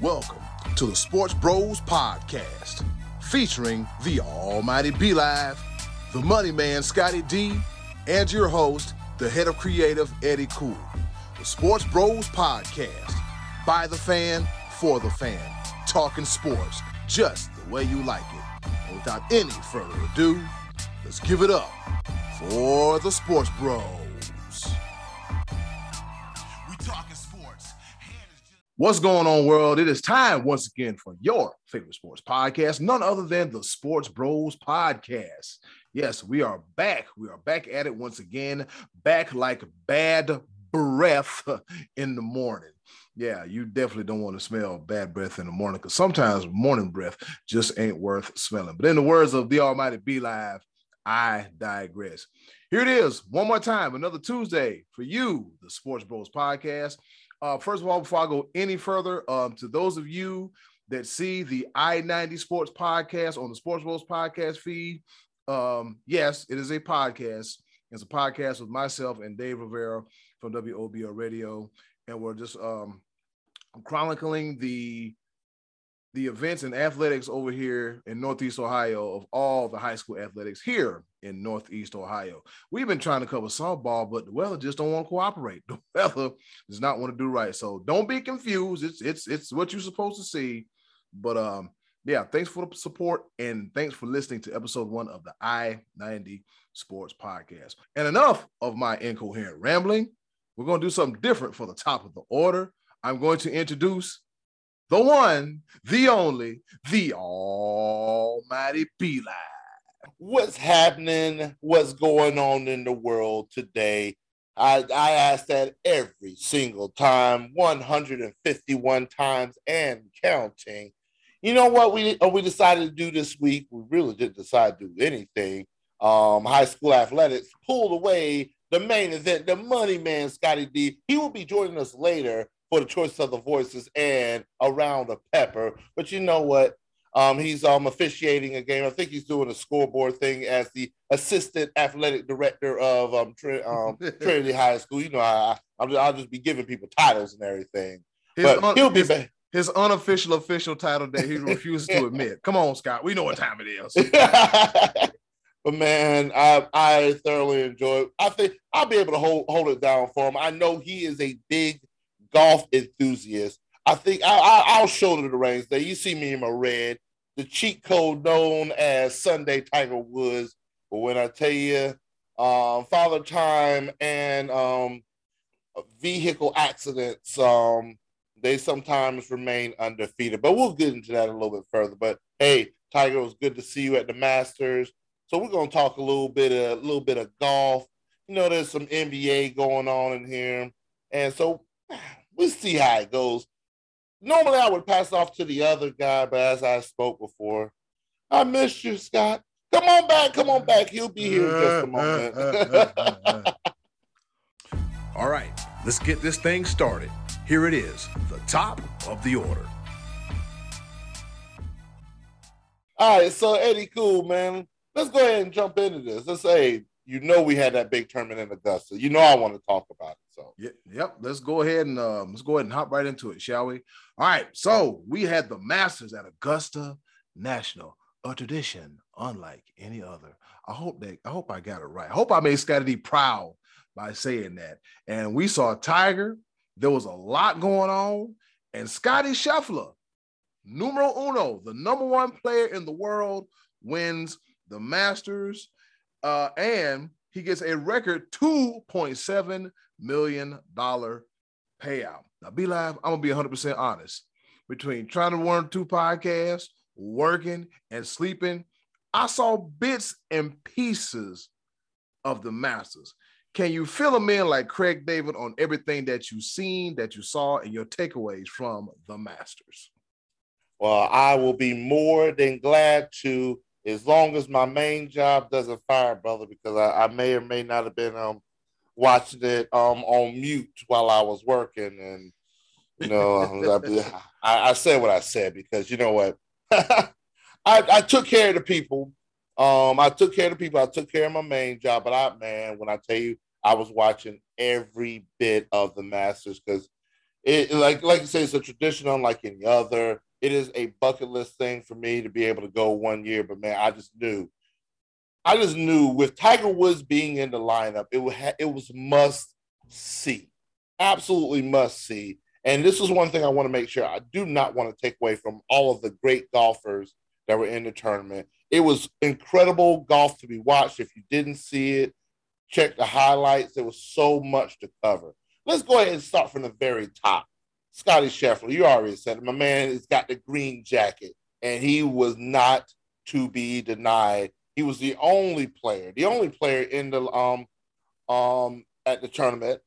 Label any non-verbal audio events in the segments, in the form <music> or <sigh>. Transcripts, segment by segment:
Welcome to the Sports Bros Podcast, featuring the Almighty B Live, the Money Man Scotty D, and your host, the head of creative Eddie Cool. The Sports Bros Podcast, by the fan, for the fan, talking sports just the way you like it. And without any further ado, let's give it up for the Sports Bros. What's going on, world? It is time once again for your favorite sports podcast, none other than the Sports Bros Podcast. Yes, we are back. We are back at it once again, back like bad breath in the morning. Yeah, you definitely don't want to smell bad breath in the morning because sometimes morning breath just ain't worth smelling. But in the words of the Almighty Be Live, I digress. Here it is, one more time, another Tuesday for you, the Sports Bros Podcast. Uh, first of all, before I go any further, um, to those of you that see the I 90 Sports Podcast on the Sports Bros podcast feed, um, yes, it is a podcast. It's a podcast with myself and Dave Rivera from WOBO Radio. And we're just um, chronicling the the events and athletics over here in Northeast Ohio of all the high school athletics here in Northeast Ohio. We've been trying to cover softball, but the weather just don't want to cooperate. <laughs> The weather does not want to do right. So don't be confused. It's it's it's what you're supposed to see. But um, yeah, thanks for the support and thanks for listening to episode one of the I-90 Sports Podcast. And enough of my incoherent rambling. We're to do something different for the top of the order. I'm going to introduce the one, the only, the almighty B What's happening? What's going on in the world today? I, I ask that every single time, 151 times and counting. You know what we uh, we decided to do this week? We really didn't decide to do anything. Um, high school athletics pulled away the main event, the money man, Scotty D. He will be joining us later for the choice of the voices and around a round of pepper. But you know what? Um, he's um, officiating a game. I think he's doing a scoreboard thing as the assistant athletic director of um, <laughs> um, Trinity High School. You know, I, I'll, I'll, just be giving people titles and everything. His but un- he'll be his, back. His unofficial official title that he refuses to admit. <laughs> Come on, Scott. We know what time it is. <laughs> but man, I I thoroughly enjoy. It. I think I'll be able to hold hold it down for him. I know he is a big golf enthusiast. I think I, will shoulder the reins there. You see me in my red, the cheat code known as Sunday Tiger Woods. But when I tell you, um, Father Time and um, vehicle accidents, um, they sometimes remain undefeated. But we'll get into that a little bit further. But hey, Tiger, it was good to see you at the Masters. So we're gonna talk a little bit of a little bit of golf. You know, there's some NBA going on in here, and so we'll see how it goes. Normally, I would pass off to the other guy, but as I spoke before, I missed you, Scott. Come on back, come on back. He'll be here in just a moment. <laughs> All right, let's get this thing started. Here it is, the top of the order. All right, so Eddie Cool, man, let's go ahead and jump into this. Let's say you know we had that big tournament in Augusta. You know I want to talk about it. So yep, yep. Let's go ahead and um, let's go ahead and hop right into it, shall we? All right. So we had the Masters at Augusta National, a tradition unlike any other. I hope that I hope I got it right. I hope I made Scotty proud by saying that. And we saw Tiger. There was a lot going on, and Scottie Scheffler, numero uno, the number one player in the world, wins the Masters uh, and he gets a record $2.7 million payout. Now, be live, I'm gonna be 100% honest. Between trying to run two podcasts, working, and sleeping, I saw bits and pieces of the Masters. Can you fill them in like Craig David on everything that you've seen, that you saw, and your takeaways from the Masters? Well, I will be more than glad to as long as my main job doesn't fire, brother, because I, I may or may not have been um watching it um on mute while I was working, and you know I, I said what I said because you know what <laughs> I, I took care of the people. Um, I took care of the people. I took care of my main job, but I man, when I tell you, I was watching every bit of the Masters because it like like you say, it's a tradition unlike any other. It is a bucket list thing for me to be able to go one year, but man, I just knew, I just knew with Tiger Woods being in the lineup, it was it was must see, absolutely must see. And this is one thing I want to make sure I do not want to take away from all of the great golfers that were in the tournament. It was incredible golf to be watched. If you didn't see it, check the highlights. There was so much to cover. Let's go ahead and start from the very top. Scottie Scheffler, you already said it. My man has got the green jacket, and he was not to be denied. He was the only player, the only player in the um um at the tournament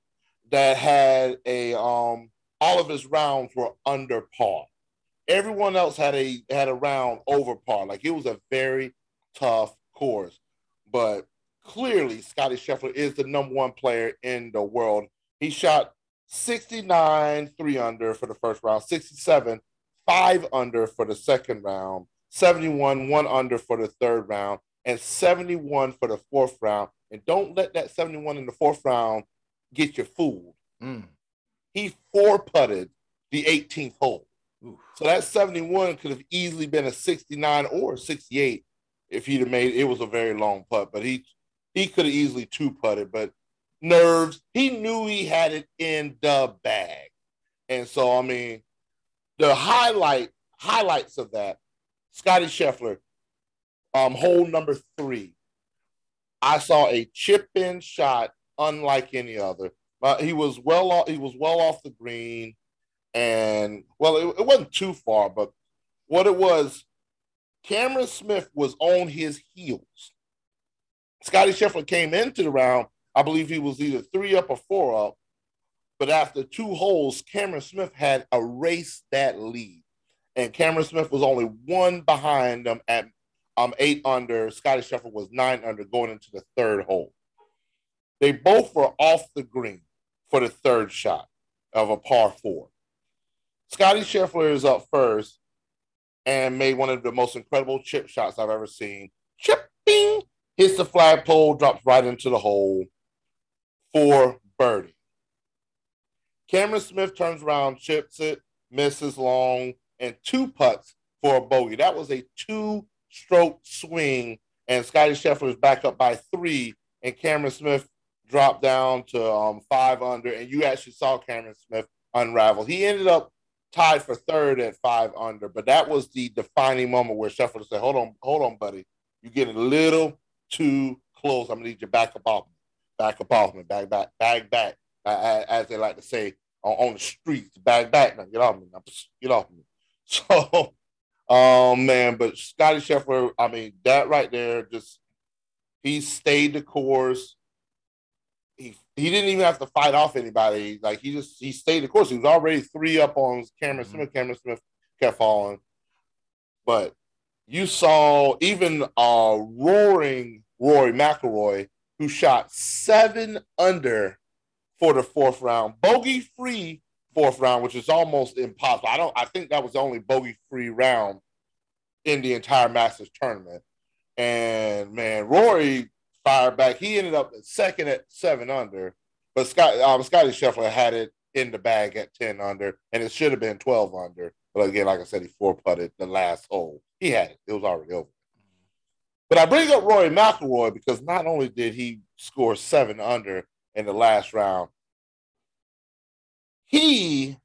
that had a um all of his rounds were under par. Everyone else had a had a round over par. Like it was a very tough course. But clearly Scottie Scheffler is the number one player in the world. He shot 69 3 under for the first round, 67 5 under for the second round, 71 1 under for the third round, and 71 for the fourth round. And don't let that 71 in the fourth round get you fooled. Mm. He four putted the 18th hole. Oof. So that 71 could have easily been a 69 or 68 if he'd have made it was a very long putt, but he he could have easily two putted, but nerves. He knew he had it in the bag. And so I mean, the highlight highlights of that, Scottie Scheffler, um, hole number three. I saw a chip in shot unlike any other. Uh, he was well off. He was well off the green, and well, it, it wasn't too far. But what it was, Cameron Smith was on his heels. Scottie Scheffler came into the round. I believe he was either three up or four up. But after two holes, Cameron Smith had erased that lead. And Cameron Smith was only one behind them at um, eight under. Scottie Scheffler was nine under going into the third hole. They both were off the green for the third shot of a par four. Scottie Scheffler is up first and made one of the most incredible chip shots I've ever seen. Chipping hits the flagpole, drops right into the hole for birdie. Cameron Smith turns around, chips it, misses long, and two putts for a bogey. That was a two stroke swing, and Scottie Scheffler is back up by three, and Cameron Smith dropped down to um, five under, and you actually saw Cameron Smith unravel. He ended up tied for third at five under, but that was the defining moment where Scheffler said, "Hold on, hold on, buddy, you're getting a little too close. I'm gonna need you back up off back up off me, back back, back back, as they like to say on, on the streets, back back. Now get off me, now, <laughs> get off me." <laughs> So, um, man, but Scottie Scheffler, I mean, that right there, just he stayed the course he he didn't even have to fight off anybody. Like he just he stayed the course. He was already three up on Cameron mm-hmm. Smith. Cameron Smith kept falling, but you saw even uh roaring Rory McIlroy who shot seven under for the fourth round, bogey free fourth round, which is almost impossible. I don't. I think that was the only bogey free round in the entire Masters tournament. And man, Rory fired back. He ended up second at seven under, but Scott um, Scottie Scheffler had it in the bag at 10 under, and it should have been 12 under. But again, like I said, he four putted the last hole. He had it, it was already over. But I bring up Rory McIlroy because not only did he score seven under in the last round, he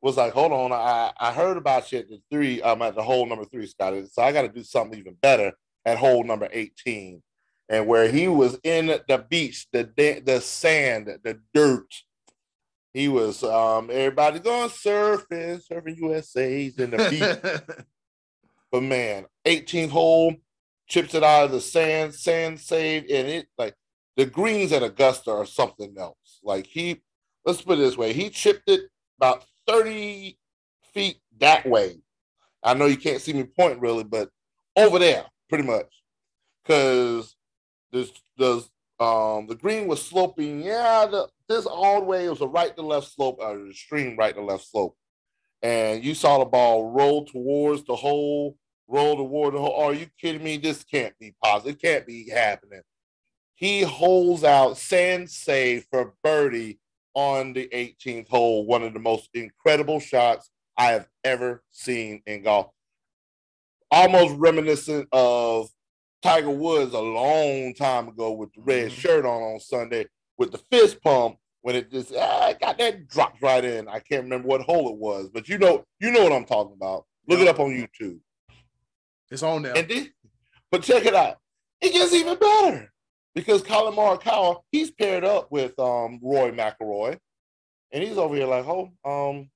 was like, hold on, I, I heard about you at the three, I'm at the hole number three, Scotty. So I got to do something even better at hole number 18 and where he was in the beach, the the sand, the dirt. He was um everybody going surfing, surfing USA's in the beach. <laughs> but man, 18th hole, chips it out of the sand, sand save, and it like the greens at Augusta are something else. Like he, let's put it this way, he chipped it about 30 feet that way. I know you can't see me point really, but over there, pretty much. Because this the um the green was sloping. Yeah, the, this all the way it was a right to left slope, or extreme right to left slope, and you saw the ball roll towards the hole, roll the hole. Are you kidding me? This can't be possible. It can't be happening. He holds out sand save for birdie on the 18th hole, one of the most incredible shots I have ever seen in golf. Almost reminiscent of Tiger Woods a long time ago with the red mm-hmm. shirt on on Sunday with the fist pump when it just ah, got that dropped right in. I can't remember what hole it was, but you know, you know what I'm talking about. Look it up on YouTube. It's on there. And then, but check it out. It gets even better because Collin Morikawa, he's paired up with um, Rory McIlroy, and he's over here like, oh, um,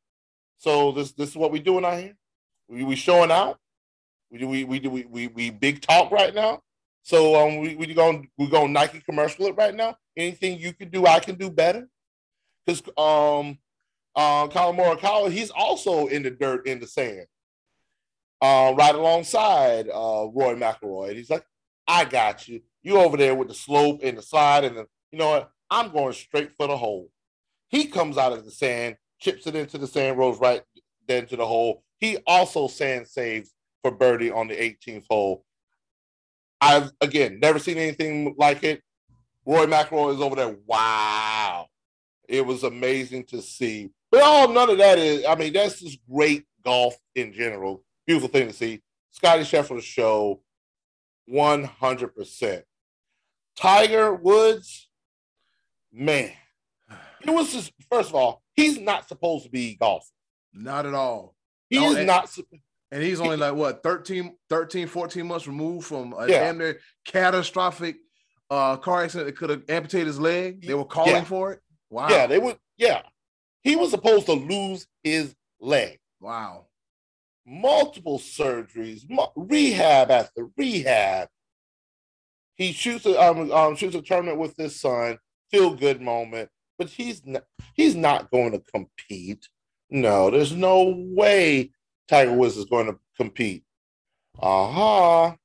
so this this is what we doing out here. We we showing out. We we we we we, we big talk right now. So um, we we going we going Nike commercial it right now. Anything you can do, I can do better. Because um, uh, Collin Morikawa, he's also in the dirt in the sand uh, right alongside uh, Roy McIlroy. And he's like, I got you. You over there with the slope and the slide, and the, you know what? I'm going straight for the hole. He comes out of the sand, chips it into the sand, rolls right then to the hole. He also sand saves for birdie on the 18th hole. I've again never seen anything like it. Roy McIlroy is over there. Wow, it was amazing to see. But all none of that is. I mean, that's just great golf in general beautiful thing to see. Scottie Scheffler's show, 100%. Tiger Woods, man, it was just, first of all, he's not supposed to be golfing. Not at all. He no, is and, not. And he's only <laughs> like, what, 13, 13 14 months removed from a yeah. damn near catastrophic uh, car accident that could have amputated his leg. They were calling yeah. for it. Wow. Yeah, they would. Yeah. He was supposed to lose his leg. Wow multiple surgeries, rehab after rehab. He shoots a um, um, shoots a tournament with his son, feel good moment, but he's not, he's not going to compete. No, there's no way Tiger Woods is going to compete. Aha. Uh-huh.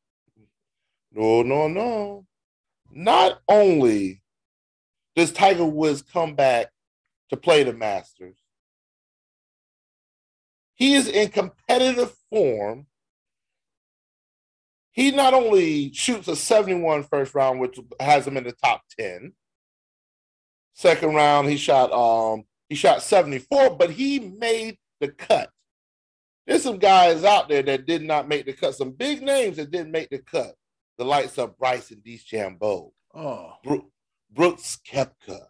No, no, no. Not only does Tiger Woods come back to play the Masters, he is in competitive form. He not only shoots a 71 first round, which has him in the top 10. Second round, he shot um he shot 74, but he made the cut. There's some guys out there that did not make the cut, some big names that didn't make the cut. The likes of Bryson DeChambeau, oh. Bro- Brooks Koepka,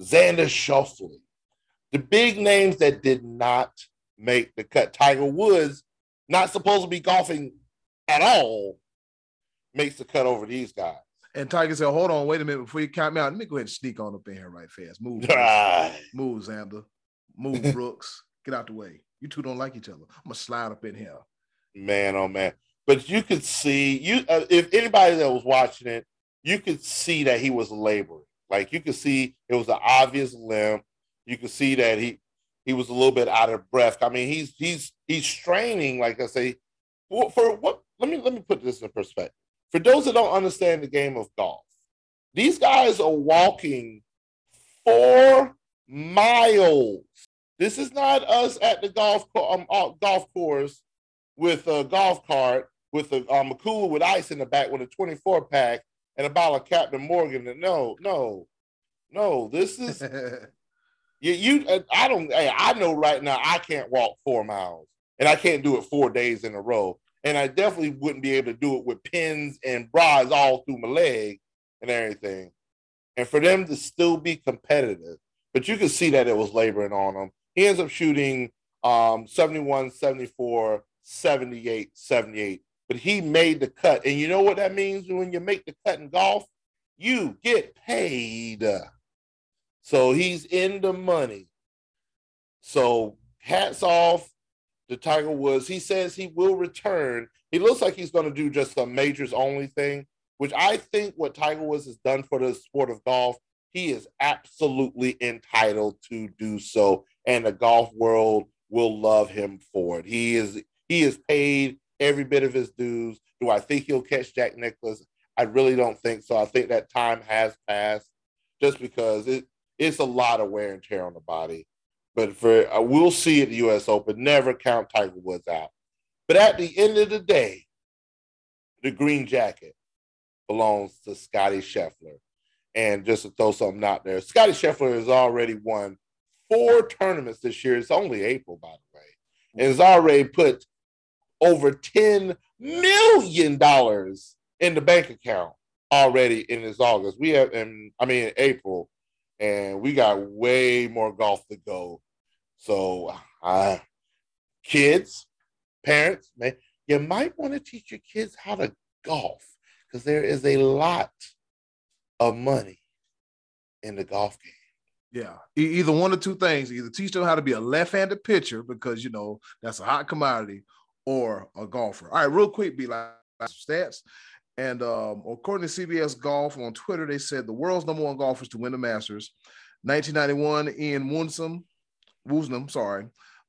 Xander Schauffele. The big names that did not make the cut. Tiger Woods, not supposed to be golfing at all, makes the cut over these guys. And Tiger said, "Hold on, wait a minute before you count me out. Let me go ahead and sneak on up in here right fast. Move, <laughs> move, Xander, move, <laughs> Brooks. Get out the way. You two don't like each other. I'm gonna slide up in here." Man, oh man! But you could see you uh, if anybody that was watching it, you could see that he was laboring. Like you could see it was an obvious limp. You could see that he he was a little bit out of breath. I mean, he's he's he's straining, like I say, for, for what? Let me let me put this in perspective. For those that don't understand the game of golf, these guys are walking four miles. This is not us at the golf um, uh, golf course with a golf cart with a, um, a cooler with ice in the back with a 24 pack and a bottle of Captain Morgan. No, no, no. This is <laughs> You, you, I don't. I know right now I can't walk four miles, and I can't do it four days in a row. And I definitely wouldn't be able to do it with pins and bras all through my leg and everything. And for them to still be competitive, but you can see that it was laboring on them. He ends up shooting um, 71, 74, 78, 78. But he made the cut. And you know what that means when you make the cut in golf? You get paid. So he's in the money. So hats off to Tiger Woods. He says he will return. He looks like he's going to do just a majors only thing, which I think what Tiger Woods has done for the sport of golf, he is absolutely entitled to do so. And the golf world will love him for it. He is he is paid every bit of his dues. Do I think he'll catch Jack Nicklaus? I really don't think so. I think that time has passed just because it it's a lot of wear and tear on the body. But for uh, we'll see at the U.S. Open. Never count Tiger Woods out. But at the end of the day, the green jacket belongs to Scottie Scheffler, And just to throw something out there, Scottie Scheffler has already won four tournaments this year. It's only April, by the way, and has already put over ten million dollars in the bank account already in this August. We have, and I mean April, and we got way more golf to go. So, uh, kids, parents, man, you might want to teach your kids how to golf because there is a lot of money in the golf game. Yeah, either one or two things. Either teach them how to be a left-handed pitcher because you know that's a hot commodity, or a golfer. All right, real quick, be like stats. And um, according to CBS Golf on Twitter, they said the world's number one golfers to win the Masters. 1991, Ian Woosnam, Woosnam, sorry.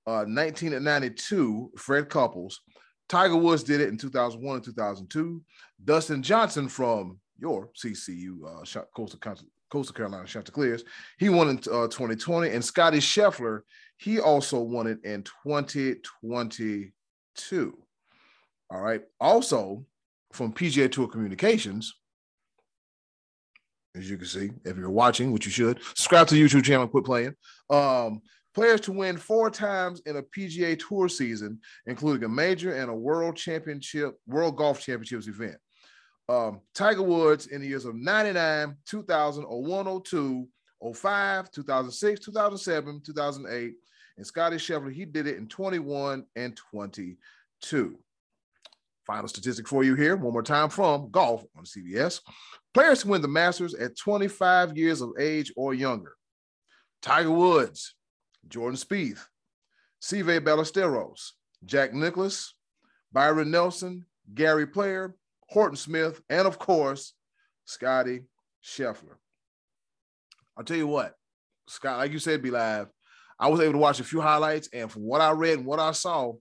Uh, 1992, Fred Couples. Tiger Woods did it in 2001 and 2002. Dustin Johnson from your CCU, uh, Coastal, Coastal Carolina Chanticleers, he won in uh, 2020. And Scottie Scheffler, he also won it in 2022. All right. Also, from PGA Tour Communications, as you can see, if you're watching, which you should, subscribe to the YouTube channel, quit playing. Um, players to win four times in a PGA Tour season, including a major and a World Championship, World Golf Championships event. Um, Tiger Woods in the years of 99, 2000, 01, 02, 05, 2006, 2007, 2008, and Scottie Scheffler, he did it in 21 and 22. Final statistic for you here, one more time from Golf on CBS. Players who win the Masters at 25 years of age or younger. Tiger Woods, Jordan Spieth, Seve Ballesteros, Jack Nicklaus, Byron Nelson, Gary Player, Horton Smith, and of course, Scottie Scheffler. I'll tell you what, Scott, like you said, be live. I was able to watch a few highlights, and from what I read and what I saw,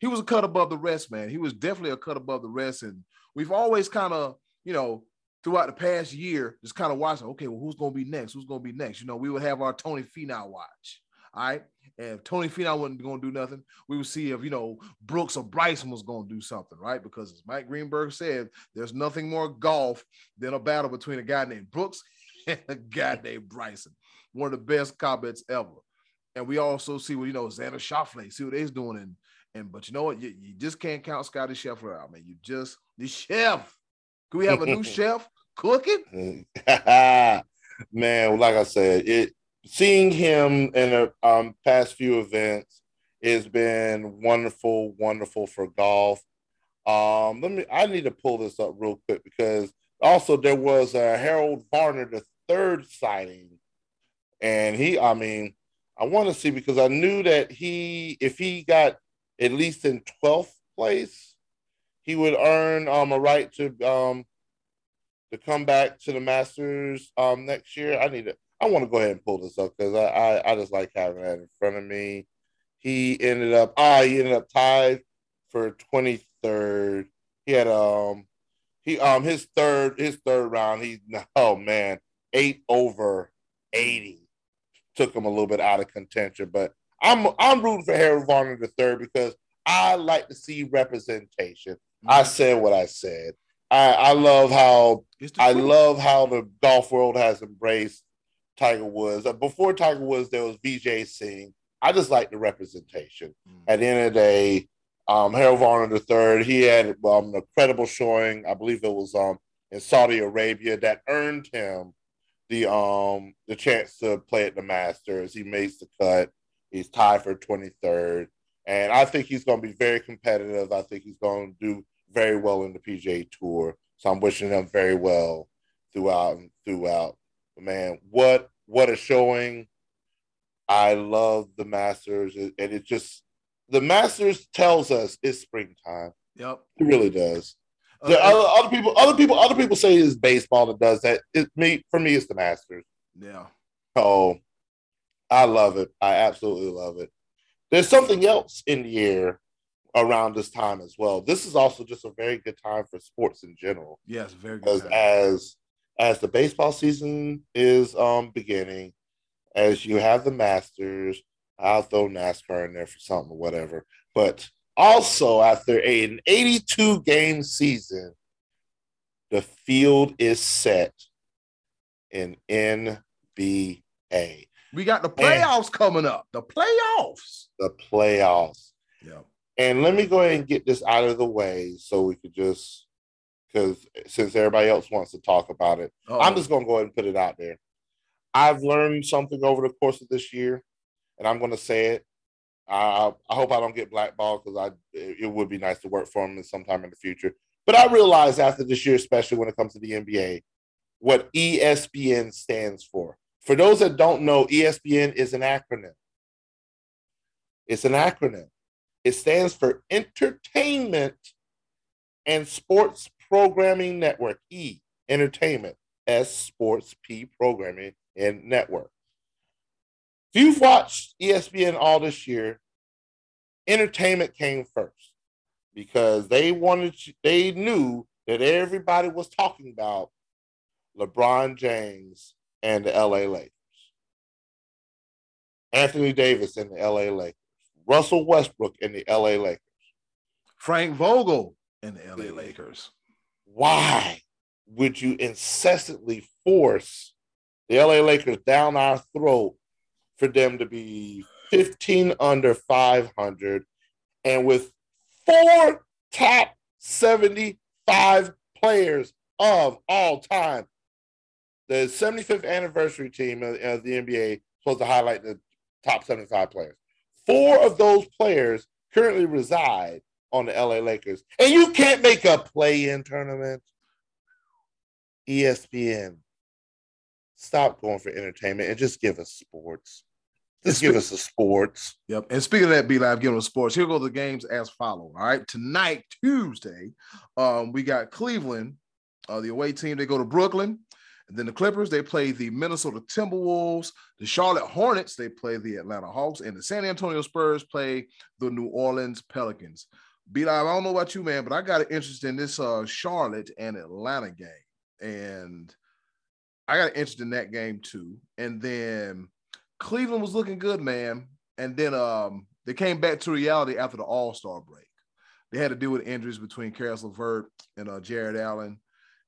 he was a cut above the rest, man. He was definitely a cut above the rest. And we've always kind of, you know, throughout the past year, just kind of watching, okay, well, who's going to be next? Who's going to be next? You know, we would have our Tony Finau watch. All right. And if Tony Finau wasn't going to do nothing, we would see if, you know, Brooks or Bryson was going to do something, right? Because as Mike Greenberg said, there's nothing more golf than a battle between a guy named Brooks <laughs> and a guy named Bryson. One of the best comments ever. And we also see what, you know, Xander Schauffele, see what he's doing in and but you know what? You, you just can't count Scottie Scheffler out, man. You just the chef. Can we have a new <laughs> chef cooking? <laughs> man, like I said, it seeing him in the um, past few events has been wonderful, wonderful for golf. Um, let me. I need to pull this up real quick because also there was a Harold Varner the third sighting, and he. I mean, I want to see because I knew that he, if he got at least in 12th place, he would earn um, a right to um, to come back to the Masters um, next year. I need to. I want to go ahead and pull this up because I, I, I just like having that in front of me. He ended up ah he ended up tied for 23rd. He had um he um his third his third round he <laughs> oh man eight over 80 took him a little bit out of contention, but I'm I'm rooting for Harold Varner the third because I like to see representation. Mm-hmm. I said what I said. I, I love how I love how the golf world has embraced Tiger Woods. Before Tiger Woods, there was Vijay Singh. I just like the representation. Mm-hmm. At the end of the day, um, Harold Varner the third, he had um, a credible showing. I believe it was um, in Saudi Arabia that earned him the um the chance to play at the Masters. He makes the cut. He's tied for 23rd. And I think he's going to be very competitive. I think he's going to do very well in the PGA Tour. So I'm wishing him very well throughout and throughout. Man, what what a showing! I love the Masters, and it just the Masters tells us it's springtime. Yep, it really does. Uh, other, other people, other people, other people say it's baseball that does that. It me for me, it's the Masters. Yeah. Oh, I love it. I absolutely love it. There's something else in the air around this time as well. This is also just a very good time for sports in general. Yes, very good. As as, as the baseball season is um beginning, as you have the Masters, I'll throw NASCAR in there for something or whatever. But also after an 82 game season, the field is set in NBA. We got the playoffs and coming up. The playoffs. The playoffs. Yeah. And let me go ahead and get this out of the way so we could just because since everybody else wants to talk about it, Uh-oh. I'm just gonna go ahead and put it out there. I've learned something over the course of this year, and I'm gonna say it. I I hope I don't get blackballed because I it would be nice to work for him sometime in the future. But I realized after this year, especially when it comes to the NBA, what ESPN stands for. For those that don't know, ESPN is an acronym. It's an acronym. It stands for Entertainment and Sports Programming Network, E, Entertainment, S, Sports, P, Programming and Network. If you've watched ESPN all this year, entertainment came first because they wanted, to, they knew that everybody was talking about LeBron James and the LA Lakers. Anthony Davis and the LA Lakers. Russell Westbrook and the LA Lakers. Frank Vogel and the LA Lakers. Why would you incessantly force the LA Lakers down our throat for them to be 15 under 500 and with four top 75 players of all time the 75th anniversary team of, of the NBA supposed to highlight the top 75 players. Four of those players currently reside on the LA Lakers. And you can't make a play in tournament. ESPN, stop going for entertainment and just give us sports. Just give us the sports. Yep. And speaking of that, Be Live, giving us sports. Here go the games as follow. All right. Tonight, Tuesday, um, we got Cleveland, uh, the away team. They go to Brooklyn. And then the Clippers, they play the Minnesota Timberwolves. The Charlotte Hornets, they play the Atlanta Hawks. And the San Antonio Spurs play the New Orleans Pelicans. Be live, I don't know about you, man, but I got an interest in this uh, Charlotte and Atlanta game. And I got an interest in that game too. And then Cleveland was looking good, man. And then um, they came back to reality after the All Star break. They had to deal with injuries between Caris LeVert and uh, Jarrett Allen.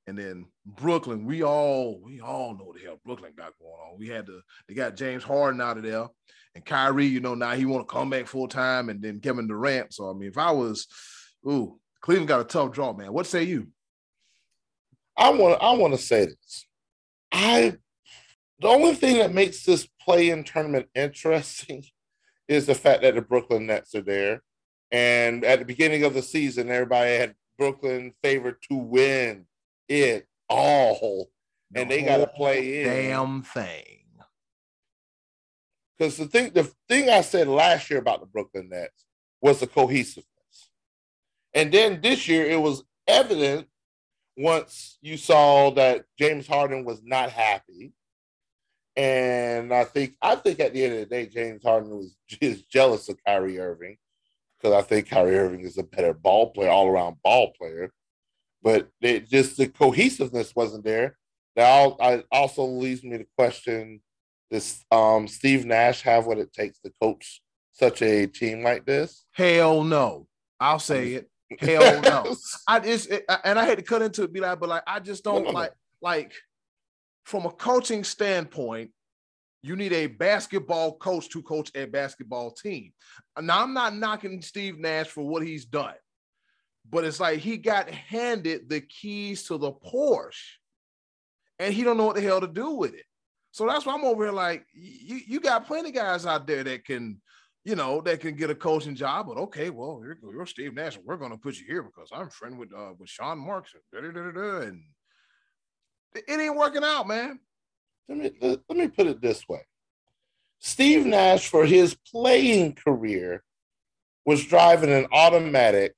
And then Brooklyn, we all we all know the hell Brooklyn got going on. We had to they got James Harden out of there, and Kyrie, you know, now he want to come back full time, and then Kevin Durant. So I mean, if I was, ooh, Cleveland got a tough draw, man. What say you? I want I want to say this. I the only thing that makes this play-in tournament interesting <laughs> is the fact that the Brooklyn Nets are there. And at the beginning of the season, everybody had Brooklyn favored to win it all, the and they got to play in. damn thing. Because the thing, the thing I said last year about the Brooklyn Nets was the cohesiveness, and then this year it was evident once you saw that James Harden was not happy. And I think I think at the end of the day, James Harden was <laughs> just jealous of Kyrie Irving. Because I think Kyrie Irving is a better ball player, all around ball player but it just the cohesiveness wasn't there. That also leads me to question: Does um, Steve Nash have what it takes to coach such a team like this? Hell no. I'll say it. Hell no. <laughs> I just it, and I had to cut into it, be like, but like I just don't no, like like from a coaching standpoint. You need a basketball coach to coach a basketball team. Now, I'm not knocking Steve Nash for what he's done but it's like he got handed the keys to the Porsche and he don't know what the hell to do with it. So that's why I'm over here like you, you got plenty of guys out there that can, you know, that can get a coaching job. But okay, well, you're, you're Steve Nash. We're going to put you here because I'm friend with uh, with Sean Marks and, and it ain't working out, man. Let me let me put it this way: Steve Nash, for his playing career, was driving an automatic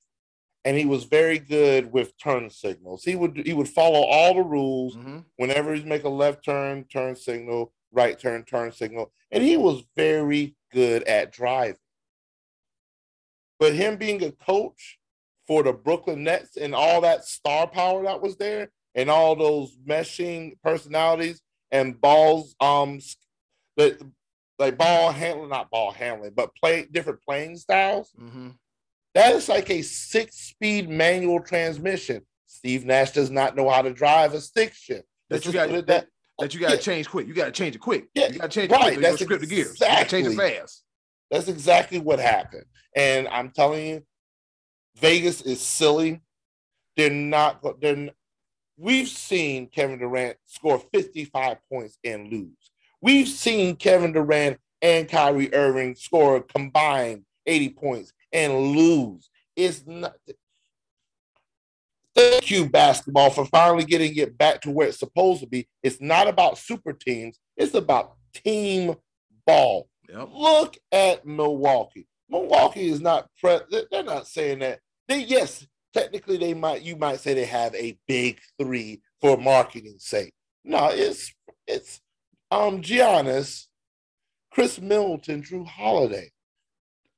and he was very good with turn signals. He would he would follow all the rules. Mm-hmm. Whenever he'd make a left turn, turn signal, right turn, turn signal, and he was very good at driving. But him being a coach for the Brooklyn Nets and all that star power that was there, and all those meshing personalities and balls, um, like ball handling, not ball handling, but play different playing styles. Mm-hmm. That is like a six speed manual transmission. Steve Nash does not know how to drive a stick shift. That you gotta, that, that you got to yeah. change quick. You got to change it quick. Yeah, you got to change right. it quick. That's exactly, the gears. You got to change it fast. That's exactly what happened. And I'm telling you, Vegas is silly. They're not. They're. We've seen Kevin Durant score 55 points and lose. We've seen Kevin Durant and Kyrie Irving score combined 80 points and lose. It's not. Thank you, basketball, for finally getting it back to where it's supposed to be. It's not about super teams, it's about team ball. Yep. Look at Milwaukee. Milwaukee is not pre- they're not saying that. They yes, technically they might you might say they have a big three for marketing sake. No, it's it's um Giannis, Khris Middleton, Jrue Holiday.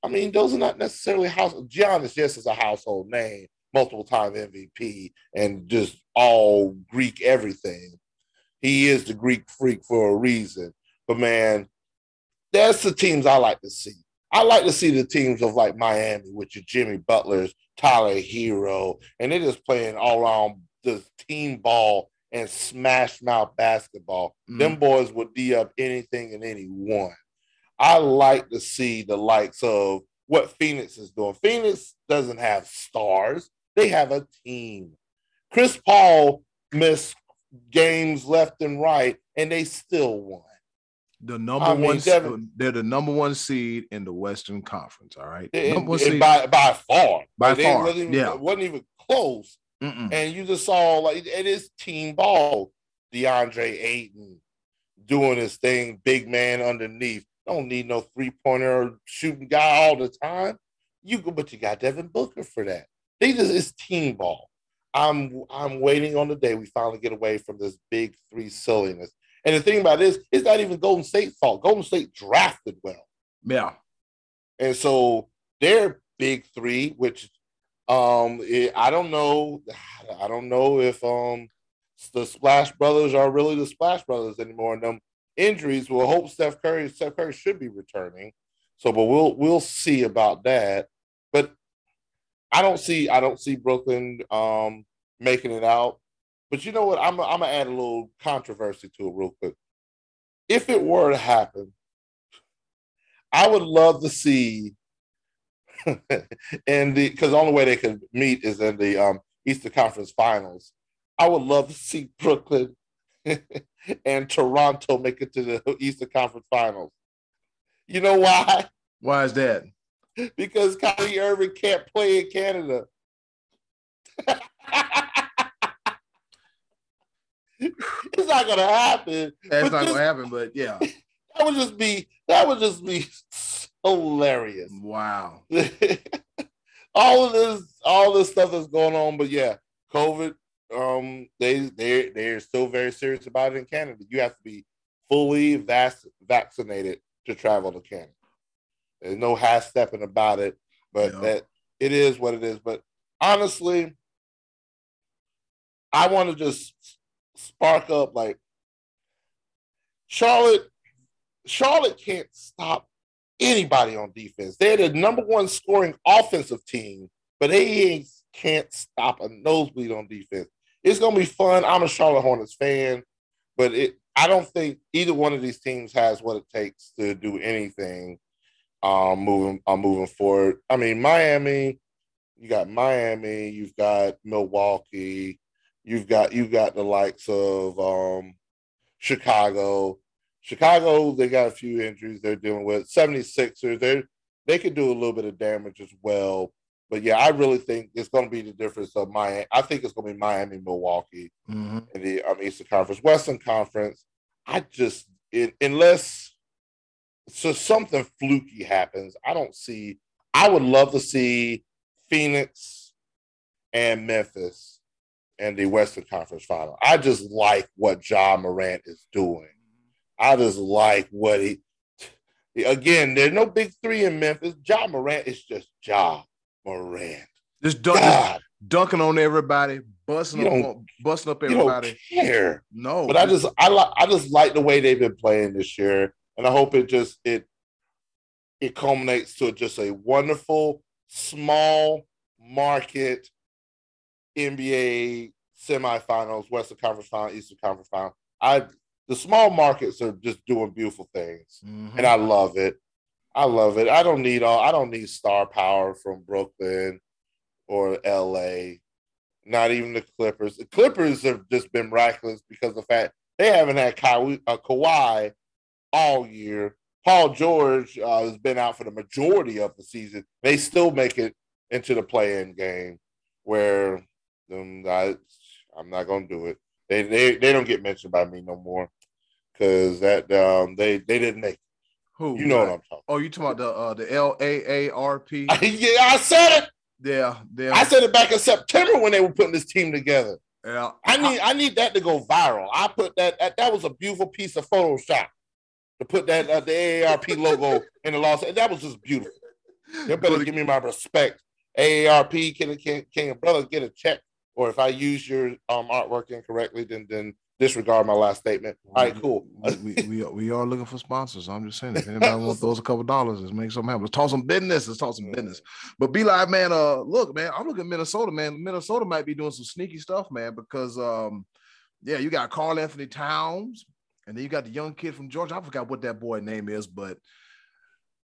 I mean, those are not necessarily house. Giannis, just is a household name, multiple time MVP, and just all Greek everything. He is the Greek freak for a reason. But man, that's the teams I like to see. I like to see the teams of like Miami with your Jimmy Butlers, Tyler Herro, and they're just playing all around the team ball and smash mouth basketball. Mm. Them boys would D up anything and anyone. I like to see the likes of what Phoenix is doing. Phoenix doesn't have stars, they have a team. Chris Paul missed games left and right, and they still won. The number I mean, one, Devin, they're the number one seed in the Western Conference. All right, and, and by by far, by far, wasn't even, yeah, wasn't even close. Mm-mm. And you just saw like it is team ball. DeAndre Ayton doing his thing, big man underneath. Don't need no three pointer shooting guy all the time. You go, but you got Devin Booker for that. They just it's team ball. I'm I'm waiting on the day we finally get away from this big three silliness. And the thing about this, it's not even Golden State's fault. Golden State drafted well. Yeah. And so their big three, which um it, I don't know, I don't know if um the Splash Brothers are really the Splash Brothers anymore. And them injuries, we'll hope Steph Curry, Steph Curry should be returning. So, but we'll we'll see about that. But I don't see I don't see Brooklyn um making it out. But you know what? I'm, I'm gonna add a little controversy to it real quick. If it were to happen, I would love to see, <laughs> and the because the only way they could meet is in the um, Eastern Conference Finals. I would love to see Brooklyn <laughs> and Toronto make it to the Eastern Conference Finals. You know why? Why is that? Because Kyrie Irving can't play in Canada. <laughs> it's not gonna happen. That's not gonna happen, but yeah. <laughs> That would just be that would just be hilarious. Wow. all of this, all this stuff that's going on, but yeah, COVID, um, they they they're still very serious about it in Canada. You have to be fully vac- vaccinated to travel to Canada. There's no half stepping about it, but yeah. that it is what it is. But honestly, I want to just spark up like Charlotte. Charlotte can't stop anybody on defense. They're the number one scoring offensive team, but they can't stop a nosebleed on defense. It's gonna be fun. I'm a Charlotte Hornets fan, but it I don't think either one of these teams has what it takes to do anything um moving um, moving forward. I mean, Miami, you got Miami, you've got Milwaukee, You've got you've got the likes of um, Chicago. Chicago, they got a few injuries they're dealing with. 76ers, they they could do a little bit of damage as well. But yeah, I really think it's going to be the difference of Miami. I think it's going to be Miami, Milwaukee, mm-hmm. in the um, Eastern Conference, Western Conference. I just it, unless so something fluky happens, I don't see. I would love to see Phoenix and Memphis in the Western Conference Final. I just like what Ja Morant is doing. I just like what he. Again, there's no big three in Memphis. Ja Morant is just Ja Morant. Just, dunk, just dunking on everybody, busting up, busting up everybody. care. No, but I just I like I just like the way they've been playing this year, and I hope it just it it culminates to just a wonderful small market NBA semifinals, Western Conference Final, Eastern Conference Final. I the small markets are just doing beautiful things, Mhm. and I love it. I love it. I don't need all. I don't need star power from Brooklyn or L.A. Not even the Clippers. The Clippers have just been miraculous because of the fact they haven't had Kawhi, uh, Kawhi all year. Paul George uh, has been out for the majority of the season. They still make it into the play-in game, where um, I, I'm not gonna do it. They they they don't get mentioned by me no more because that um they they didn't make. Who? You know what I'm talking. Oh, you talking about the uh, the L A A R P? <laughs> yeah, I said it. Yeah, yeah. I said it back in September when they were putting this team together. yeah. I need I need that to go viral. I put that that, that was a beautiful piece of Photoshop to put that uh, the AARP <laughs> logo in the Los. That was just beautiful. You better give me my respect. AARP can can can your brother get a check? Or if I use your um artwork incorrectly, then then disregard my last statement. All right, cool. we, we, we, are, looking for sponsors. I'm just saying, if anybody wants those a couple dollars, let's make something happen. Let's talk some business. Let's talk some business. But be like, man, uh, look, man, I'm looking at Minnesota, man. Minnesota might be doing some sneaky stuff, man, because um, yeah, you got Karl-Anthony Towns, and then you got the young kid from Georgia. I forgot what that boy name is, but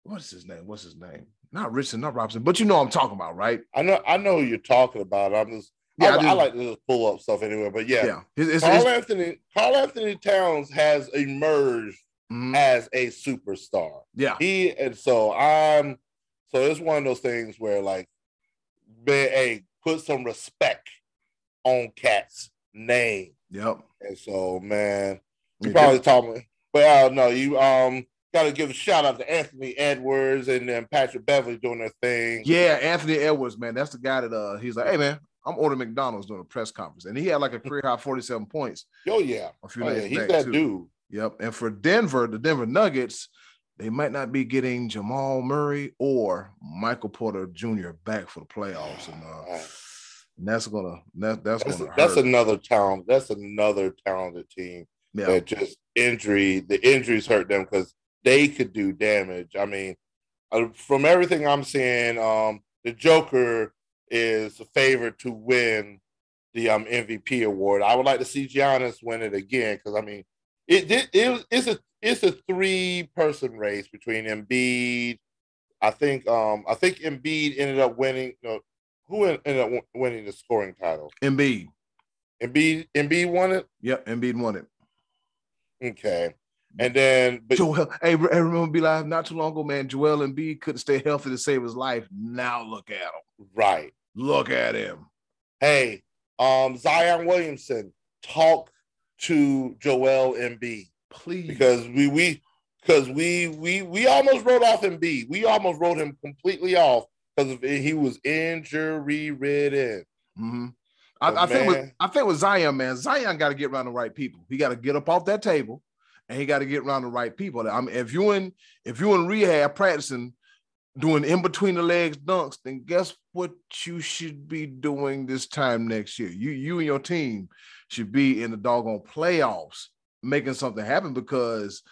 what's his name? What's his name? Not Richardson, not Robinson, but you know I'm talking about, right? I know I know who you're talking about. I'm just Yeah, I, I. I like to just pull up stuff anyway. But yeah, Yeah. It's, it's, Carl it's- Anthony Karl-Anthony Towns has emerged mhm. as a superstar. yeah. He and so I'm so it's one of those things where like man, hey, put some respect on Cat's name. Yep. And so man, you probably talking but uh no, you um gotta give a shout out to Anthony Edwards and then Patrick Beverley doing their thing. Yeah, Anthony Edwards, man. That's the guy that uh he's like, hey man, I'm ordering McDonald's during a press conference. And he had like a career high 47 points Oh yeah. a few Oh, yeah. He's that too. dude. Yep. And for Denver, the Denver Nuggets, they might not be getting Jamal Murray or Michael Porter Jr. back for the playoffs. And uh and that's gonna that, that's, That's, gonna that's hurt. another talent. That's another talented team. yeah. that just injury, the injuries hurt them because they could do damage. I mean, uh, from everything I'm seeing, um, the Joker is a favorite to win the um MVP award. I would like to see Giannis win it again because I mean, it, it it it's a it's a three person race between Embiid. I think um I think Embiid ended up winning. No, who ended up winning the scoring title? Embiid. Embiid Embiid won it. Yep, Embiid won it. Okay, and then but Joel, hey, re- remember be live not too long ago, man. Joel Embiid couldn't stay healthy to save his life. Now look at him. right. Look at him. hey, um, Zion Williamson, talk to Joel Embiid Please. because we we because we we we almost wrote off Embiid. We almost wrote him completely off because he was injury ridden. Mhm. I, I think with I think with Zion, man, Zion got to get around the right people. He got to get up off that table, and he got to get around the right people. I mean, if you in if you in rehab practicing, doing in between the legs dunks, then guess what you should be doing this time next year? You you and your team should be in the doggone playoffs, making something happen because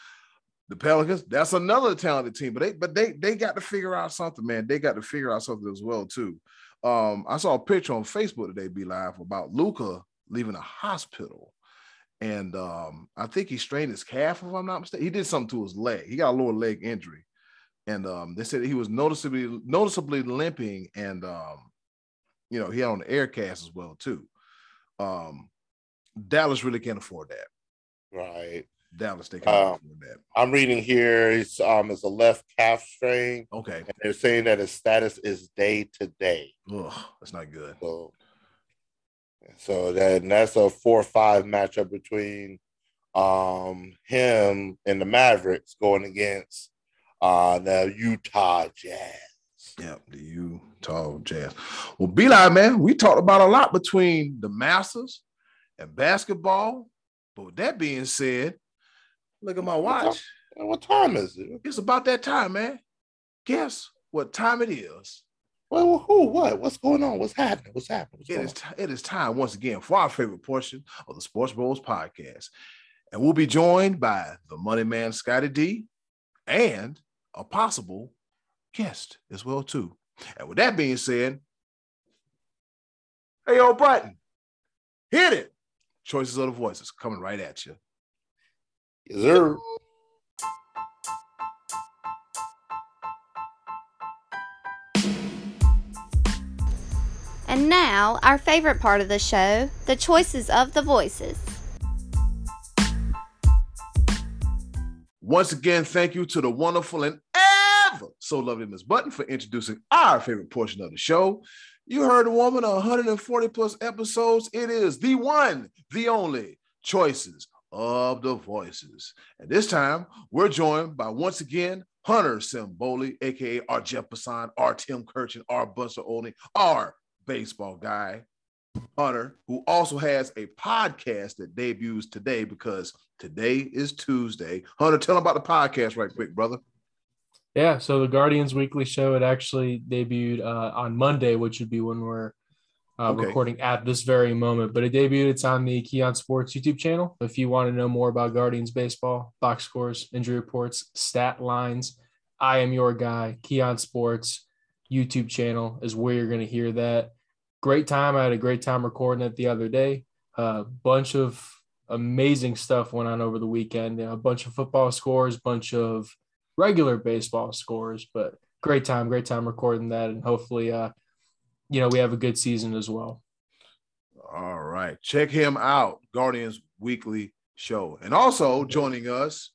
the Pelicans, that's another talented team, but they but they they got to figure out something, man. They got to figure out something as well too. Um, I saw a picture on Facebook today, be live about Luka leaving the hospital, and um, I think he strained his calf, if I'm not mistaken. He did something to his leg. He got a lower leg injury, and um, they said he was noticeably noticeably limping, and um, you know he had on the air cast as well too. Um, Dallas really can't afford that. Right. Dallas they can't Um, afford that. I'm reading here. It's um it's a left calf strain, Okay, and they're saying that his status is day to day. Ugh, that's not good. So, so that that's a four or five matchup between um him and the Mavericks going against uh the Utah Jazz. Yeah, the Utah Jazz. Well, be like, man, we talked about a lot between the Masters and basketball. But with that being said, look at my watch. What time is it? It's about that time, man. Guess what time it is? Well, who? What? What's going on? What's happening? What's happening? What's It is, ti- it is time once again for our favorite portion of the Sports Bros podcast. And we'll be joined by the money man Scotty D and a possible guest as well, too. And with that being said, hey, yo, Brighton, hit it. Choices of the voices coming right at you. Yes, sir. And now, our favorite part of the show the choices of the voices. Once again, thank you to the wonderful and ever so lovely Miss Button for introducing our favorite portion of the show. You heard a woman 140 plus episodes. It is the one, the only choices of the voices. And this time we're joined by once again Hunter Simboli, aka R. Jeff Passan, our Tim Kurkjian, R. Buster Olney, our baseball guy, Hunter, who also has a podcast that debuts today because today is Tuesday. Hunter, tell them about the podcast right quick, brother. Yeah, so the Guardians Weekly Show it actually debuted uh, on Monday, which would be when we're uh, okay. recording at this very moment. But it debuted. It's on the Keon Sports YouTube channel. If you want to know more about Guardians baseball, box scores, injury reports, stat lines, I am your guy. Keon Sports YouTube channel is where you're going to hear that. Great time. I had a great time recording it the other day. A uh, bunch of amazing stuff went on over the weekend. A bunch of football scores, bunch of regular baseball scores, but great time, great time recording that, and hopefully, uh, you know, we have a good season as well. All right, check him out, Guardians Weekly Show, and also joining us,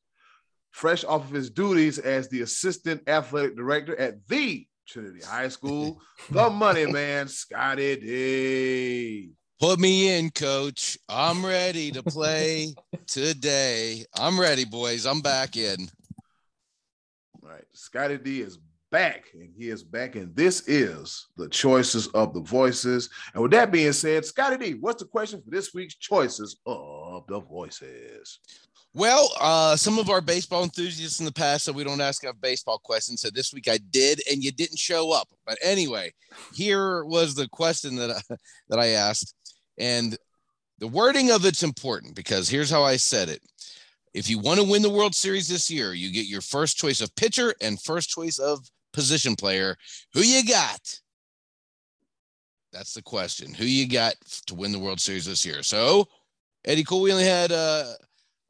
fresh off of his duties as the assistant athletic director at the Trinity High School, the Money Man, Scotty D. Put me in, coach. I'm ready to play today. I'm ready, boys. I'm back in right. Scotty D is back, and he is back, and this is the choices of the voices. And with that being said, Scotty D, what's the question for this week's choices of the voices? Well, uh, some of our baseball enthusiasts in the past said we don't ask enough baseball questions. So this week I did, and you didn't show up. But anyway, here was the question that I, <laughs> that I asked, and the wording of it's important because here's how I said it. If you want to win the World Series this year, you get your first choice of pitcher and first choice of position player. Who you got? That's the question. Who you got to win the World Series this year? So, Eddie Cool, we only had uh,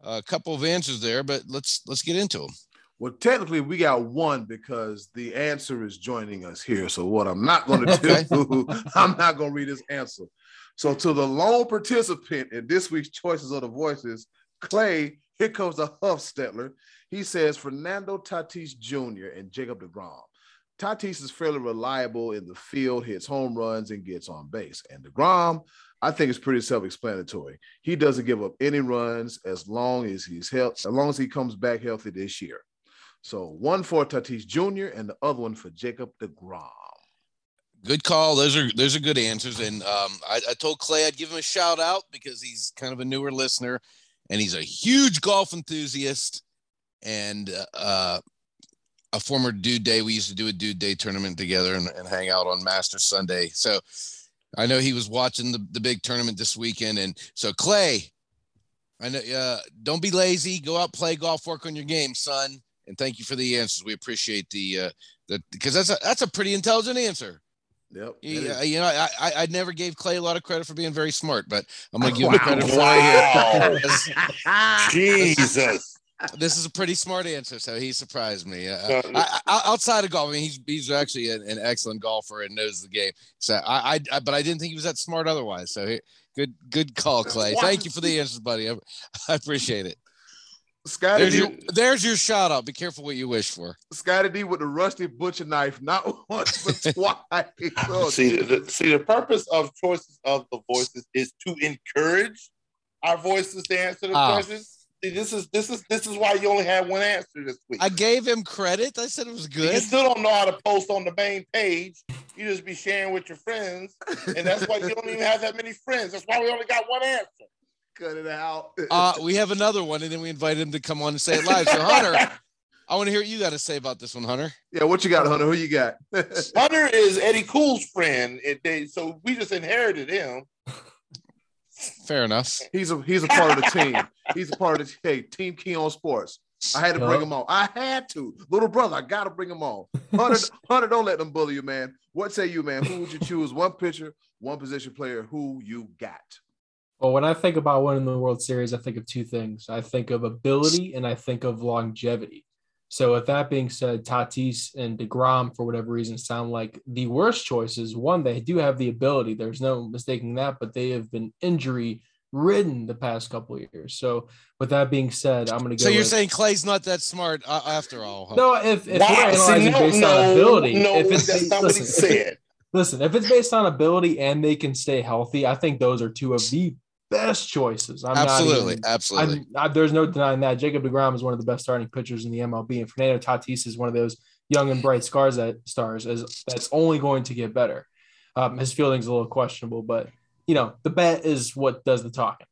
a couple of answers there, but let's let's get into them. Well, technically, we got one because the answer is joining us here. So, what I'm not going <laughs> to do, <laughs> I'm not going to read his answer. So, to the lone participant in this week's Choices of the Voices, Clay here comes a Huffstetler. He says Fernando Tatis Jr. and Jacob DeGrom. Tatis is fairly reliable in the field, hits home runs, and gets on base. And DeGrom, I think, it's pretty self-explanatory. He doesn't give up any runs as long as he's healthy, as long as he comes back healthy this year. So one for Tatis Jr. and the other one for Jacob DeGrom. Good call. Those are those are good answers. And um, I, I told Clay I'd give him a shout out because he's kind of a newer listener and he's a huge golf enthusiast and uh, a former dude day. We used to do a dude day tournament together and, and hang out on Master Sunday. So I know he was watching the, the big tournament this weekend. And so Clay, I know uh, don't be lazy. Go out, play golf, work on your game, son. And thank you for the answers. We appreciate the uh, the because that's a that's a pretty intelligent answer. Yep. Yeah, you know, I, I, I never gave Clay a lot of credit for being very smart, but I'm gonna <laughs> give him credit for wow. <laughs> Jesus. This is a pretty smart answer, so he surprised me. Uh, I, I, outside of golf, I mean, he's he's actually an, an, excellent golfer and knows the game. So I, I, but I didn't think he was that smart otherwise. So good good call, Clay. Thank you for the answers, buddy. I, I appreciate it. Scotty there's, D, your, there's your shout out. Be careful what you wish for. Scotty D with the rusty butcher knife, not <laughs> once but <laughs> twice. Oh, see, the, see, the purpose of choices of the voices is to encourage our voices to answer the uh, questions. See, this is this is this is why you only had one answer this week. I gave him credit. I said it was good. You still don't know how to post on the main page. You just be sharing with your friends, and that's why you don't even have that many friends. That's why we only got one answer. Cut it out. uh, we have another one, and then we invite him to come on and say it live. So, Hunter, I want to hear what you got to say about this one, Hunter. Yeah, what you got, Hunter? Who you got? <laughs> Hunter is Eddie Cool's friend, they, so we just inherited him. Fair enough. He's a he's a part of the team. He's a part of the hey Team Key on Sports. I had to bring him on. I had to, little brother. I got to bring him on. Hunter, <laughs> Hunter, don't let them bully you, man. What say you, man? Who would you choose? One pitcher, one position player. Who you got? Well, when I think about winning the World Series, I think of two things. I think of ability and I think of longevity. So, with that being said, Tatis and DeGrom, for whatever reason, sound like the worst choices. One, they do have the ability. There's no mistaking that, but they have been injury ridden the past couple years. So, with that being said, I'm going to go. So you're with, saying Clay's not that smart uh, after all? Huh? no? If, if Wow, we're analyzing see, no, based no, on ability, no, if it's that's based- not what he listen, if said. listen, if it's based on ability and they can stay healthy, I think those are two of the best choices. I'm absolutely, Not even, absolutely. I, there's no denying that. Jacob DeGrom is one of the best starting pitchers in the MLB, and Fernando Tatis is one of those young and bright scars that stars as that's only going to get better. Um, his fielding's a little questionable, but you know the bet is what does the talking.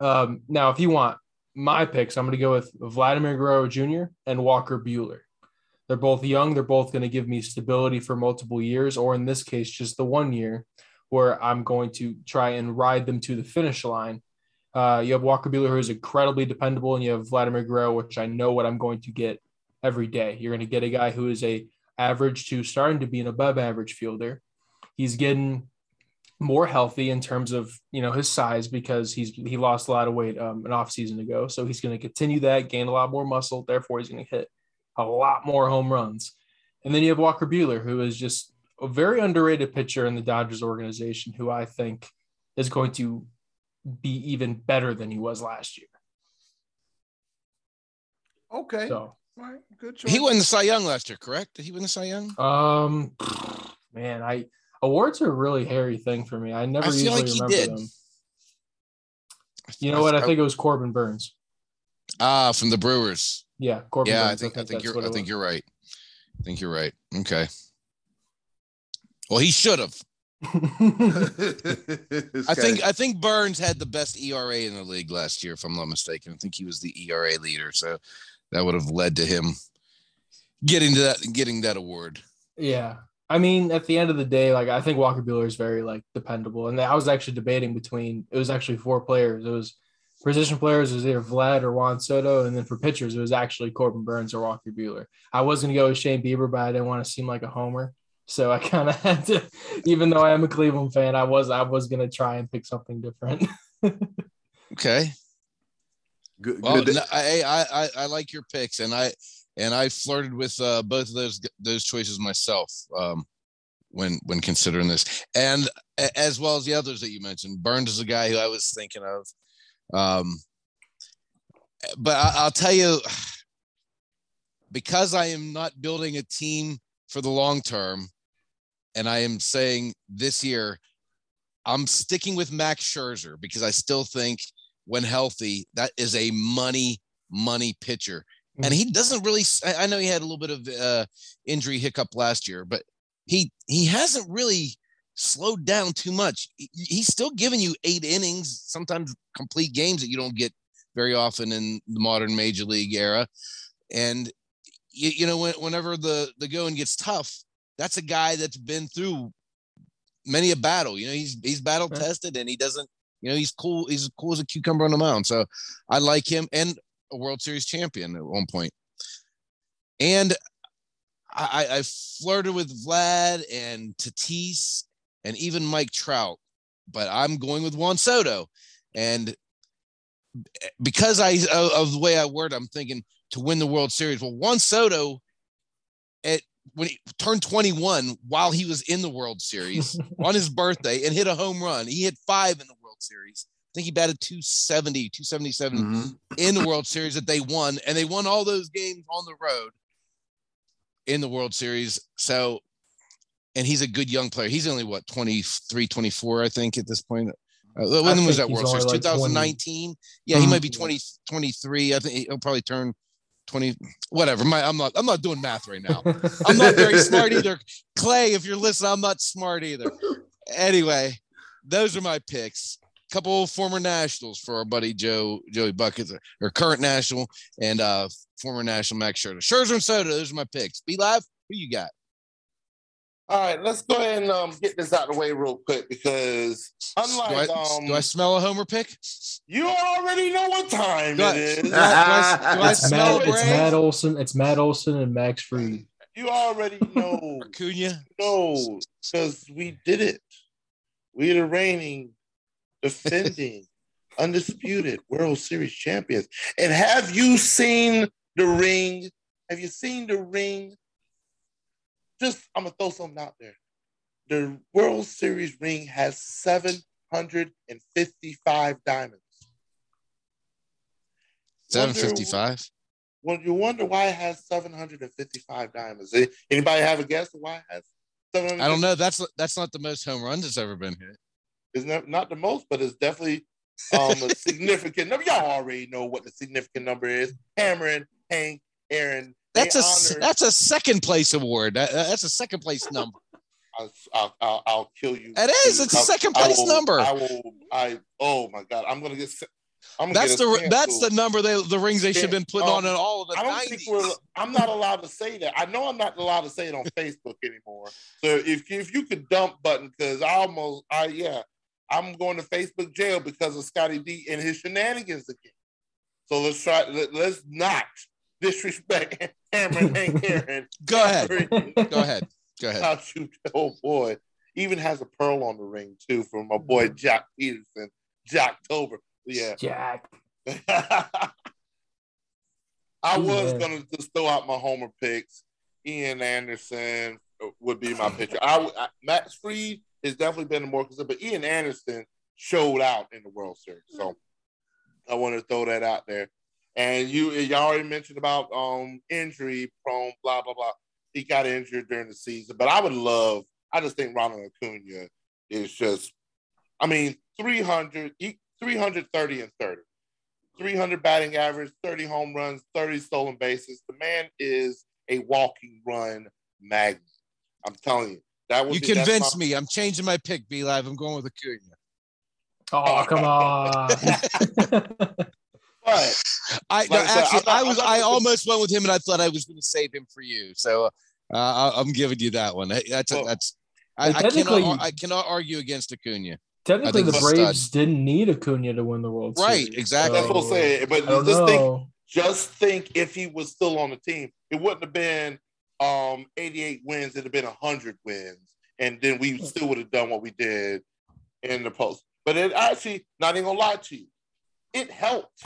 Um, now, if you want my picks, I'm going to go with Vladimir Guerrero Jr. and Walker Buehler. They're both young. They're both going to give me stability for multiple years, or in this case, just the one year where I'm going to try and ride them to the finish line. Uh, you have Walker Buehler, who is incredibly dependable, and you have Vladimir Guerrero, which I know what I'm going to get every day. You're going to get a guy who is a average to starting to be an above average fielder. He's getting more healthy in terms of you know his size because he's he lost a lot of weight um, an off season ago, so he's going to continue that, gain a lot more muscle. Therefore, he's going to hit a lot more home runs. And then you have Walker Buehler, who is just a very underrated pitcher in the Dodgers organization, who I think is going to be even better than he was last year. Okay. So, All right. Good choice. He won the Cy Young last year, correct? Did he win the Cy Young? um, man, I awards are a really hairy thing for me. I never I feel usually like he remember did. them. You know what? I think it was Corbin Burnes. ah from the Brewers. Yeah, Corbin Yeah, I Burnes. think I think you're I think was. you're right. I think you're right. Okay. Well, he should have. <laughs> I think I think Burnes had the best ERA in the league last year, if I'm not mistaken. I think he was the ERA leader, so that would have led to him getting to that getting that award. Yeah. I mean, at the end of the day, like I think Walker Buehler is very like dependable. And I was actually debating between it was actually four players. It was position players, it was either Vlad or Juan Soto, and then for pitchers, it was actually Corbin Burnes or Walker Buehler. I was gonna go with Shane Bieber, but I didn't want to seem like a homer. So I kind of <laughs> had to, even though I am a Cleveland fan, I was I was gonna try and pick something different. <laughs> Okay. good. Well, good. no, I, I I I like your picks, and I and I flirted with uh, both of those those choices myself um, when when considering this, and as well as the others that you mentioned. Burnes is a guy who I was thinking of, um, but I, I'll tell you, <sighs> because I am not building a team for the long term, and I am saying this year, I'm sticking with Max Scherzer because I still think when healthy, that is a money, money pitcher. And he doesn't really, I I know he had a little bit of uh, injury hiccup last year, but he, he hasn't really slowed down too much. He's still giving you eight innings, sometimes complete games that you don't get very often in the modern major league era. And you, you know, when, whenever the, the going gets tough, that's a guy that's been through many a battle. You know, he's, he's battle tested and he doesn't, you know, he's cool. He's cool as a cucumber on the mound. So I like him and a World Series champion at one point. And I, I flirted with Vlad and Tatis and even Mike Trout, but I'm going with Juan Soto. And because I of of the way I word, I'm thinking to win the World Series. Well, Juan Soto at when he turned 21 while he was in the World Series <laughs> on his birthday and hit a home run. He hit five in the World Series. I think he batted 270, 277 Mhm. in the World Series that they won, and they won all those games on the road in the World Series. So, and he's a good young player. He's only what 23, 24, I think, at this point. Uh, when I was that World Series? only like 20. 2019. Yeah, he Mhm. might be 20, 23. I think he'll probably turn 20. Whatever. My, I'm not. I'm not doing math right now. <laughs> I'm not very smart either. Clay, if you're listening, I'm not smart either. Anyway, those are my picks. Couple former nationals for our buddy Joe Joey Buckets, or current national and uh former national Max Scherzer. Scherzer and Soto, those are my picks. Be live. Who you got? All right, let's go ahead and um, get this out of the way real quick because Do I, um, do I smell a homer pick? you already know what time Do I- it do is. I- do I- do I <laughs> it's smell Matt, it's Matt Olson. It's Matt Olson and Max Fried. You already <laughs> know. Acuna. no, because we did it. We are the reigning, defending, <laughs> undisputed World Series champions. And have you seen the ring? Have you seen the ring? Just, I'm going to throw something out there. The World Series ring has 755 diamonds. 755? Well, you wonder why it has 755 diamonds. Anybody have a guess why it has I don't know. That's that's not the most home runs that's ever been hit. It's not, not the most, but it's definitely um, a <laughs> significant number. Y'all already know what the significant number is. Cameron, Hank, Aaron. That's a honored. that's a second place award. That's a second place number. I'll, I'll, I'll, kill you. It is. It's a second place I will, number. I will. I. Oh my god. I'm gonna get. I'm that's the that's the number they the rings they should have been putting um, on in all of the I don't 90s. think we're. I'm not allowed to say that. I know I'm not allowed to say it on <laughs> Facebook anymore. So if if you could dump button because I almost I yeah I'm going to Facebook jail because of Scotty D and his shenanigans again. So let's try. Let, us not disrespect Cameron and <laughs> Karen. Go ahead. Go ahead. Go ahead. I'll shoot. Oh boy, even has a pearl on the ring too from my boy mm-hmm. Joc Pederson, Jack Tober. Yeah, Jack. <laughs> I was yeah. gonna just throw out my homer picks. Ian Anderson would be my <laughs> pitcher. I, I Max Fried has definitely been a more consistent, but Ian Anderson showed out in the World Series. So mm. I want to throw that out there. And you, you already mentioned about um injury prone, blah blah blah. He got injured during the season, but I would love. I just think Ronald Acuna is just. I mean, 300, 330 and 30. 300 batting average, 30 home runs, 30 stolen bases. The man is a walking run magnet. I'm telling you. That was you convinced my- me. I'm changing my pick, B Live. I'm going with Acuna. Oh, come <laughs> on. <laughs> <laughs> but I no, actually, I was I almost went with him, and I thought I was going to save him for you. So uh, I'm giving you that one. That's well, that's I, I, cannot I cannot argue against Acuna. Technically, the Braves stud. didn't need Acuna to win the World right, Series. Right, exactly. So, That's what I'm saying. But just know. think, just think if he was still on the team, it wouldn't have been um 88 wins, it'd have been 100 wins. And then we still would have done what we did in the post. But it actually, not even gonna lie to you, it helped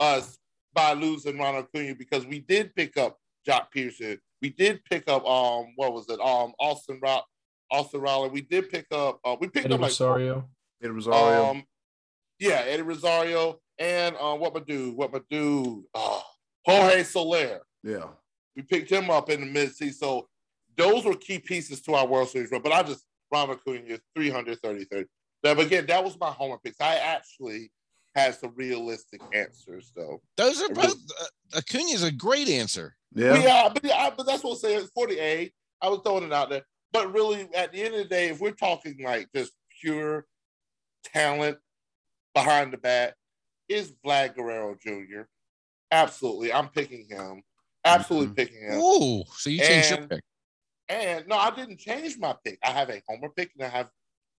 us by losing Ronald Acuna because we did pick up Joc Pederson. We did pick up um what was it? Um Austin Rock Austin Riley. We did pick up uh we picked Eddie up like Rosario. Eddie Rosario. Um, yeah, Eddie Rosario and uh, what my dude, what my dude, uh, Jorge Soler. Yeah, we picked him up in the mid season. So those were key pieces to our World Series run. But I just Ron Acuna 330 30. But again, that was my homer picks. I actually had some realistic answers though. Those are both uh, Acuna's a great answer. Yeah, but yeah, but, yeah, but that's what I'm saying. 48. I was throwing it out there. But really, at the end of the day, if we're talking like just pure talent behind the bat is Vlad Guerrero Jr. Absolutely. I'm picking him. Absolutely mm-hmm. picking him. Oh, so you changed and, your pick. And no, I didn't change my pick. I have a homer pick and I have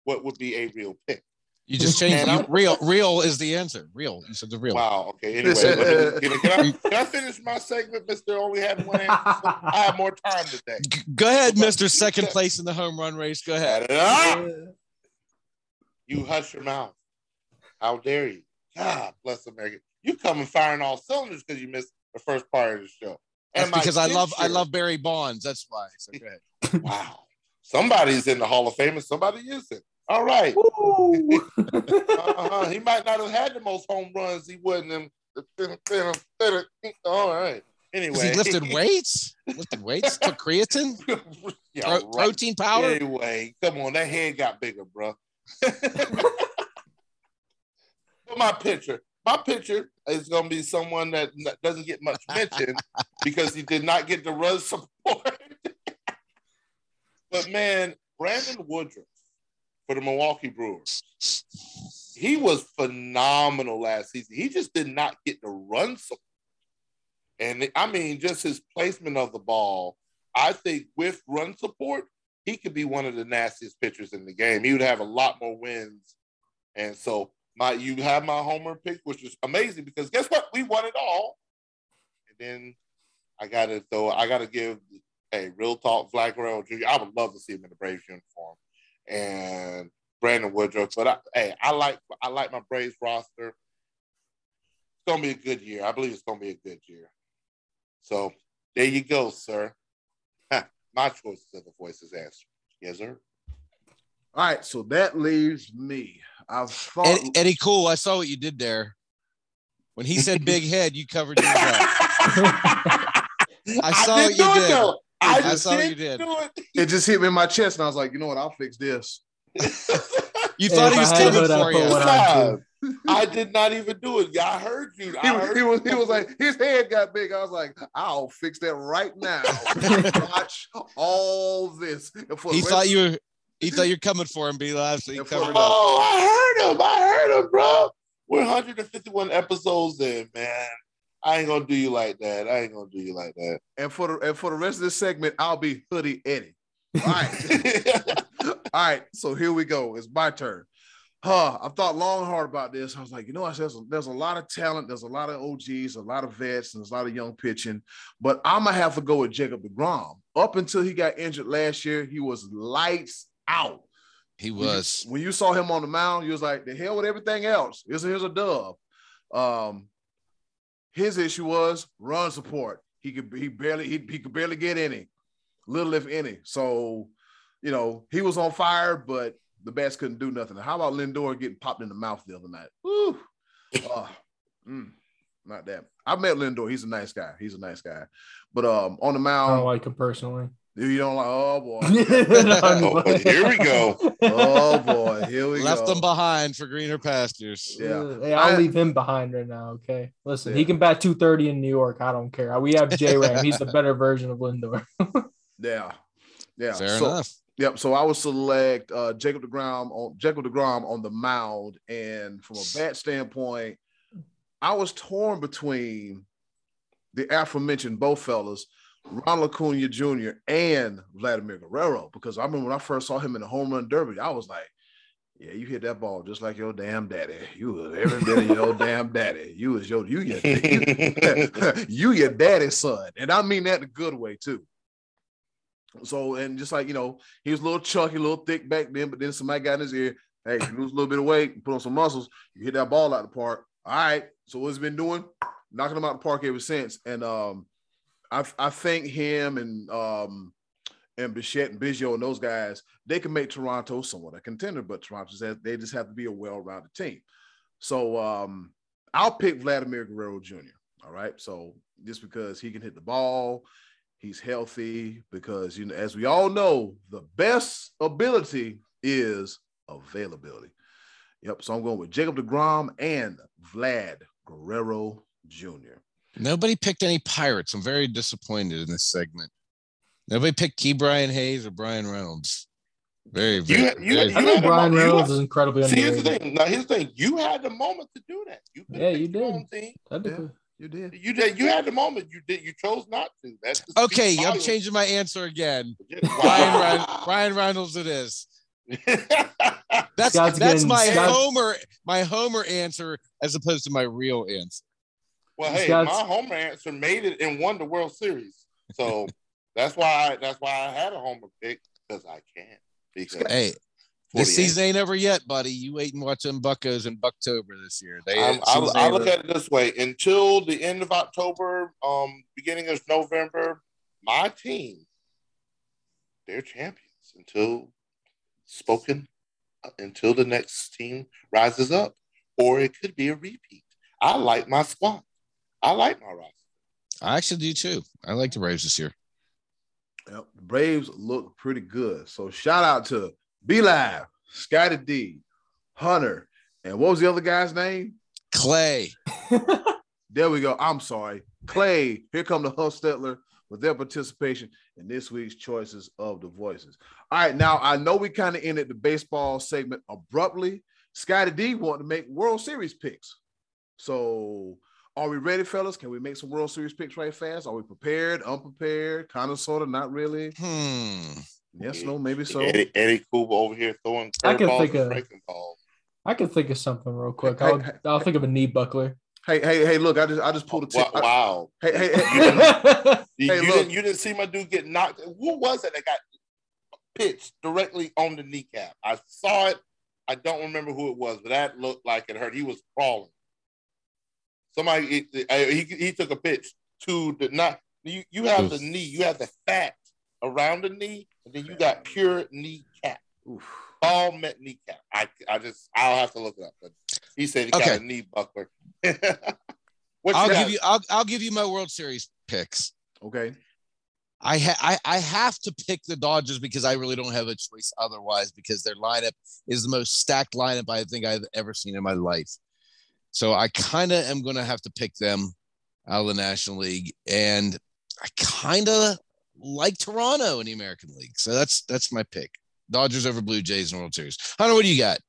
what would be a real pick. You just changed you, real. Real is the answer. Real. You said the real. Wow. Okay. Anyway, me, can, I, <laughs> can, I, finish my segment, Mister? Only have one answer. I have more time today. Go ahead, Mister. Second place in the home run race. Go ahead. You hush your mouth. How dare you? God bless America. You come and firing all cylinders because you missed the first part of the show. And That's because I love I love Barry Bonds. That's why. So go ahead. wow. Somebody's in the Hall of Fame and somebody isn't. All right. <laughs> uh-huh. He might not have had the most home runs. He wouldn't have. All right. Anyway, he lifted <laughs> weights. lifted weights. Took creatine. <laughs> yeah, right. Protein powder. Anyway, come on, that head got bigger, bro. my picture. My picture is going to be someone that doesn't get much mention because he did not get the run support. but man, Brandon Woodruff for the Milwaukee Brewers, he was phenomenal last season. He just did not get the run support. And I mean, just his placement of the ball, I think with run support, he could be one of the nastiest pitchers in the game. He would have a lot more wins. And so my you have my homer pick, which is amazing because guess what? We won it all. And then I gotta throw I gotta give a real talk Vlad Jr. I would love to see him in the Braves uniform. And Brandon Woodruff. But I, hey, I like I like my Braves roster. It's gonna be a good year. I believe it's gonna be a good year. So there you go, sir. <laughs> My choices of the voices answer. Yes, sir. All right, so that leaves me. I've thought Eddie, Eddie Cool, I saw what you did there. When he said <laughs> big head, you covered yours <laughs> up. I saw what you did. Though. I, I saw you did. It. it just hit me in my chest, and I was like, you know what? I'll fix this. <laughs> You thought he was coming for you. <laughs> I did not even do it. Yeah, I heard you. I he, heard he was he was like his head got big. I was like, I'll fix that right now. <laughs> Watch all this. He thought you were he thought you're coming for him, be live, so he covered oh, up. Oh, I heard him. I heard him, bro. We're 151 episodes in, man. I ain't gonna do you like that. I ain't gonna do you like that. And for the and for the rest of this segment, I'll be hoodie Eddie. All right. <laughs> all right. So here we go. It's my turn. Huh, I've thought long and hard about this. I was like, you know, I there's a, there's a lot of talent, there's a lot of OGs, a lot of vets, and there's a lot of young pitching, but I'm gonna have to go with Jacob DeGrom. Up until he got injured last year, he was lights out. He was. When you, when you saw him on the mound, you was like, the hell with everything else. Here's a, here's a dub. Um, his issue was run support. He could he barely he, he could barely get any, little if any. So, you know, he was on fire, but the bats couldn't do nothing. How about Lindor getting popped in the mouth the other night? Woo. <laughs> Uh, mm, not that. I met Lindor. He's a nice guy. He's a nice guy. But um, on the mound, I don't like him personally. You don't like? Oh boy. <laughs> oh, here we go. Oh boy. Here we go. Left go. them behind for greener pastures. Yeah. Hey, I'll I- leave him behind right now. Okay. Listen, he can bat 230 in New York. I don't care. We have J Ram. He's the <laughs> better version of Lindor. Yeah. Yeah. Fair so, enough. Yep. So I would select uh, Jacob Degrom on Jacob Degrom on the mound, and from a bat standpoint, I was torn between the aforementioned both fellas, Ronald Acuna Jr. and Vladimir Guerrero, because I remember when I first saw him in the home run derby, I was like, "Yeah, you hit that ball just like your damn daddy. You was every bit of your <laughs> damn daddy. You was your you your <laughs> <laughs> you your daddy's son, and I mean that in a good way too." So, and just like you know, he was a little chunky, a little thick back then, but then somebody got in his ear. Hey, you lose a little bit of weight, put on some muscles, you hit that ball out the park. All right. So what's he been doing? Knocking him out the park ever since. And um, I I think him and um and Bichette and Biggio and those guys, they can make Toronto somewhat a contender, but Toronto they just have to be a well-rounded team. So um, I'll pick Vladimir Guerrero Jr. All right. So just because he can hit the ball, he's healthy, because you know, as we all know, the best ability is availability. Yep. So I'm going with Jacob DeGrom and Vlad Guerrero Jr. Nobody picked any pirates. I'm very disappointed in this segment. Nobody picked Ke'Bryan Hayes or Bryan Reynolds. Very, very. You- you- very- I think Brian moment- Reynolds is incredibly See, here's the thing. Now, here's the thing. You had the moment to do that. You Yeah, you did. own team. That'd be Yeah. You did. You did. You had the moment. You did. You chose not to. That's okay, I'm volumes. changing my answer again. Brian, Ren- Bryan Reynolds, it is. <laughs> That's Scott's that's getting- my Scott- homer, my homer answer as opposed to my real answer. Well, hey, Scott's- my homer answer made it and won the World Series, so <laughs> that's why. I, that's why I had a homer pick because I can. Because Hey, this season ain't over yet, buddy. You wait and watch them Buckos in Bucktober this year. They I'm- I, season I look over. at it this way: until the end of October, um, beginning of November, my team, they're champions until spoken, uh, until the next team rises up, or it could be a repeat. I like my squad. I like my roster. I actually do too. I like the Braves this year. Yep. The Braves look pretty good. So shout out to Be Live, Scotty D, Hunter, and what was the other guy's name? Clay. <laughs> There we go. I'm sorry. Clay, here come the Huffstetler with their participation in this week's choices of the voices. All right, now I know we kind of ended the baseball segment abruptly. Scotty D wanted to make World Series picks. So are we ready, fellas? Can we make some World Series picks right fast? Are we prepared, unprepared, kind of, sort of, not really? Hmm. Yes, no, maybe so. Eddie, Eddie Kuba over here throwing I can curveballs think and of- breaking balls. I can think of something real quick. Hey, I'll, hey, I'll think of a knee buckler. Hey, hey, hey, look, I just I just pulled a tip. Wow! wow. Hey, hey, hey, You, <laughs> Hey, you look. didn't, you didn't see my dude get knocked. Who was it that got pitched directly on the kneecap? I saw it. I don't remember who it was, but that looked like it hurt. He was crawling. Somebody he, he took a pitch to the not you you have the knee, you have the fat around the knee, and then you got pure kneecap. All met kneecap. I I just I'll have to look it up, but he said he okay. got a knee buckler. <laughs> I'll give you I'll I'll give you my World Series picks. Okay. I, ha- I I have to pick the Dodgers because I really don't have a choice otherwise because their lineup is the most stacked lineup I think I've ever seen in my life. So I kind of am going to have to pick them out of the National League, and I kind of like Toronto in the American League. So that's that's my pick: Dodgers over Blue Jays in World Series. Hunter, what do you got?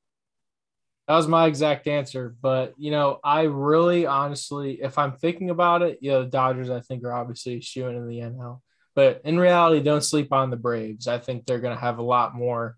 That was my exact answer, but you know, I really honestly, if I'm thinking about it, you know, Dodgers I think are obviously shooing in the NL. But in reality, don't sleep on the Braves. I think they're going to have a lot more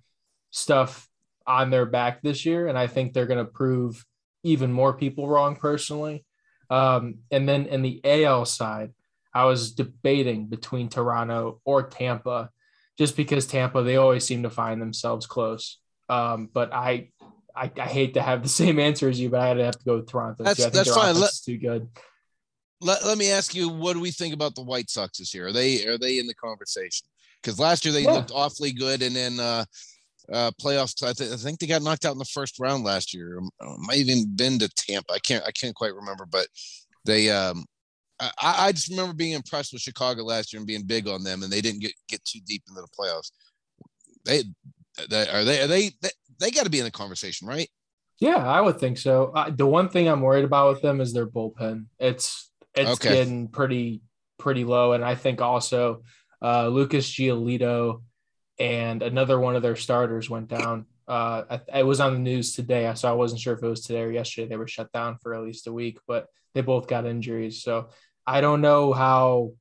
stuff on their back this year. And I think they're going to prove even more people wrong personally. Um, and then in the AL side, I was debating between Toronto or Tampa, just because Tampa, they always seem to find themselves close. Um, but I, I, I, hate to have the <laughs> same answer as you, but I had to have to go with Toronto. That's, that's fine. Let, too good let, let me ask you, what do we think about the White Sox this year? Are they are they in the conversation? Because last year they yeah. looked awfully good, and then uh, uh, playoffs. I, th- I, think they got knocked out in the first round last year. Um, uh, might even been to Tampa. I can't I can't quite remember, but they. Um, I, I just remember being impressed with Chicago last year and being big on them, and they didn't get get too deep into the playoffs. They, they are they are they they, they got to be in the conversation, right? Yeah, I would think so. Uh, the one thing I'm worried about with them is their bullpen. It's it's okay. getting pretty pretty low. And I think also uh, Lucas Giolito and another one of their starters went down. Uh, it was on the news today, so I wasn't sure if it was today or yesterday. They were shut down for at least a week, but they both got injuries. So I don't know how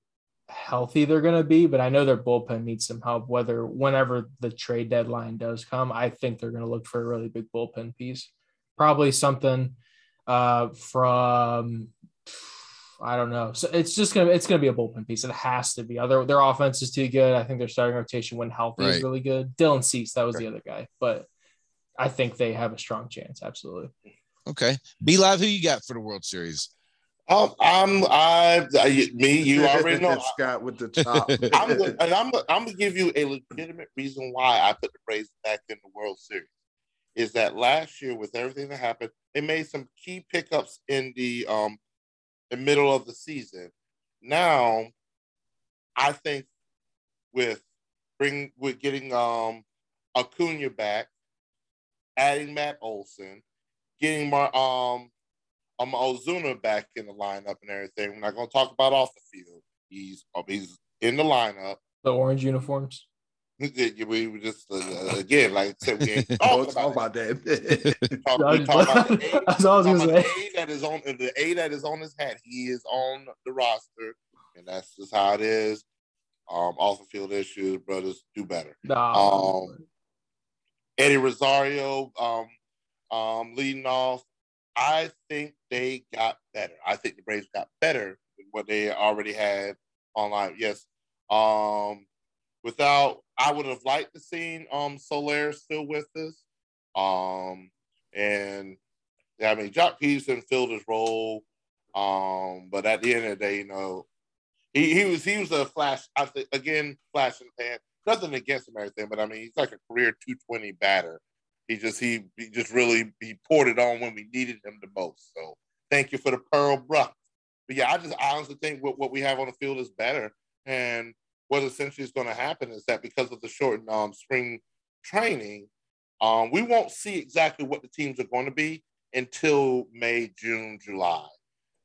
healthy they're going to be, but I know their bullpen needs some help. Whether whenever the trade deadline does come, I think they're going to look for a really big bullpen piece. Probably something uh, from I don't know. So it's just gonna it's gonna be a bullpen piece. It has to be. Other their offense is too good. I think their starting rotation when healthy right. is really good. Dylan Cease, that was right. the other guy, but I think they have a strong chance. Absolutely. Okay, Be Live, who you got for the World Series? Um, I'm I, I me you already know Scott with the <laughs> top. I'm gonna, and I'm gonna, I'm gonna give you a legitimate reason why I put the Braves back in the World Series. Is that last year with everything that happened, they made some key pickups in the um the middle of the season. Now, I think with bring with getting um Acuna back, adding Matt Olson, getting my um um Ozuna back in the lineup and everything. We're not gonna talk about off the field. He's um, he's in the lineup. The orange uniforms we were just uh, again, like I said, we ain't <laughs> talk, talk about that. <laughs> talk, we talk about the <laughs> A, That's all I was gonna say. A that is on the A that is on his hat. He is on the roster, and that's just how it is. Um, off the field issues, brothers do better. Nah. Um, Eddie Rosario, um, um, leading off. I think they got better. I think the Braves got better than what they already had online. Yes. Um, without I would have liked to seen um Soler still with us. Um and yeah, I mean Joc Pederson filled his role. Um, but at the end of the day, you know, he, he was he was a flash, I think again, flash in the pan. Nothing against him or anything, but I mean he's like a career 220 batter. He just he, he just really he poured it on when we needed him the most. So thank you for the pearl brush. But yeah, I just honestly think what, what we have on the field is better. And what essentially is going to happen is that because of the short um, spring training, um, we won't see exactly what the teams are going to be until May, June, July,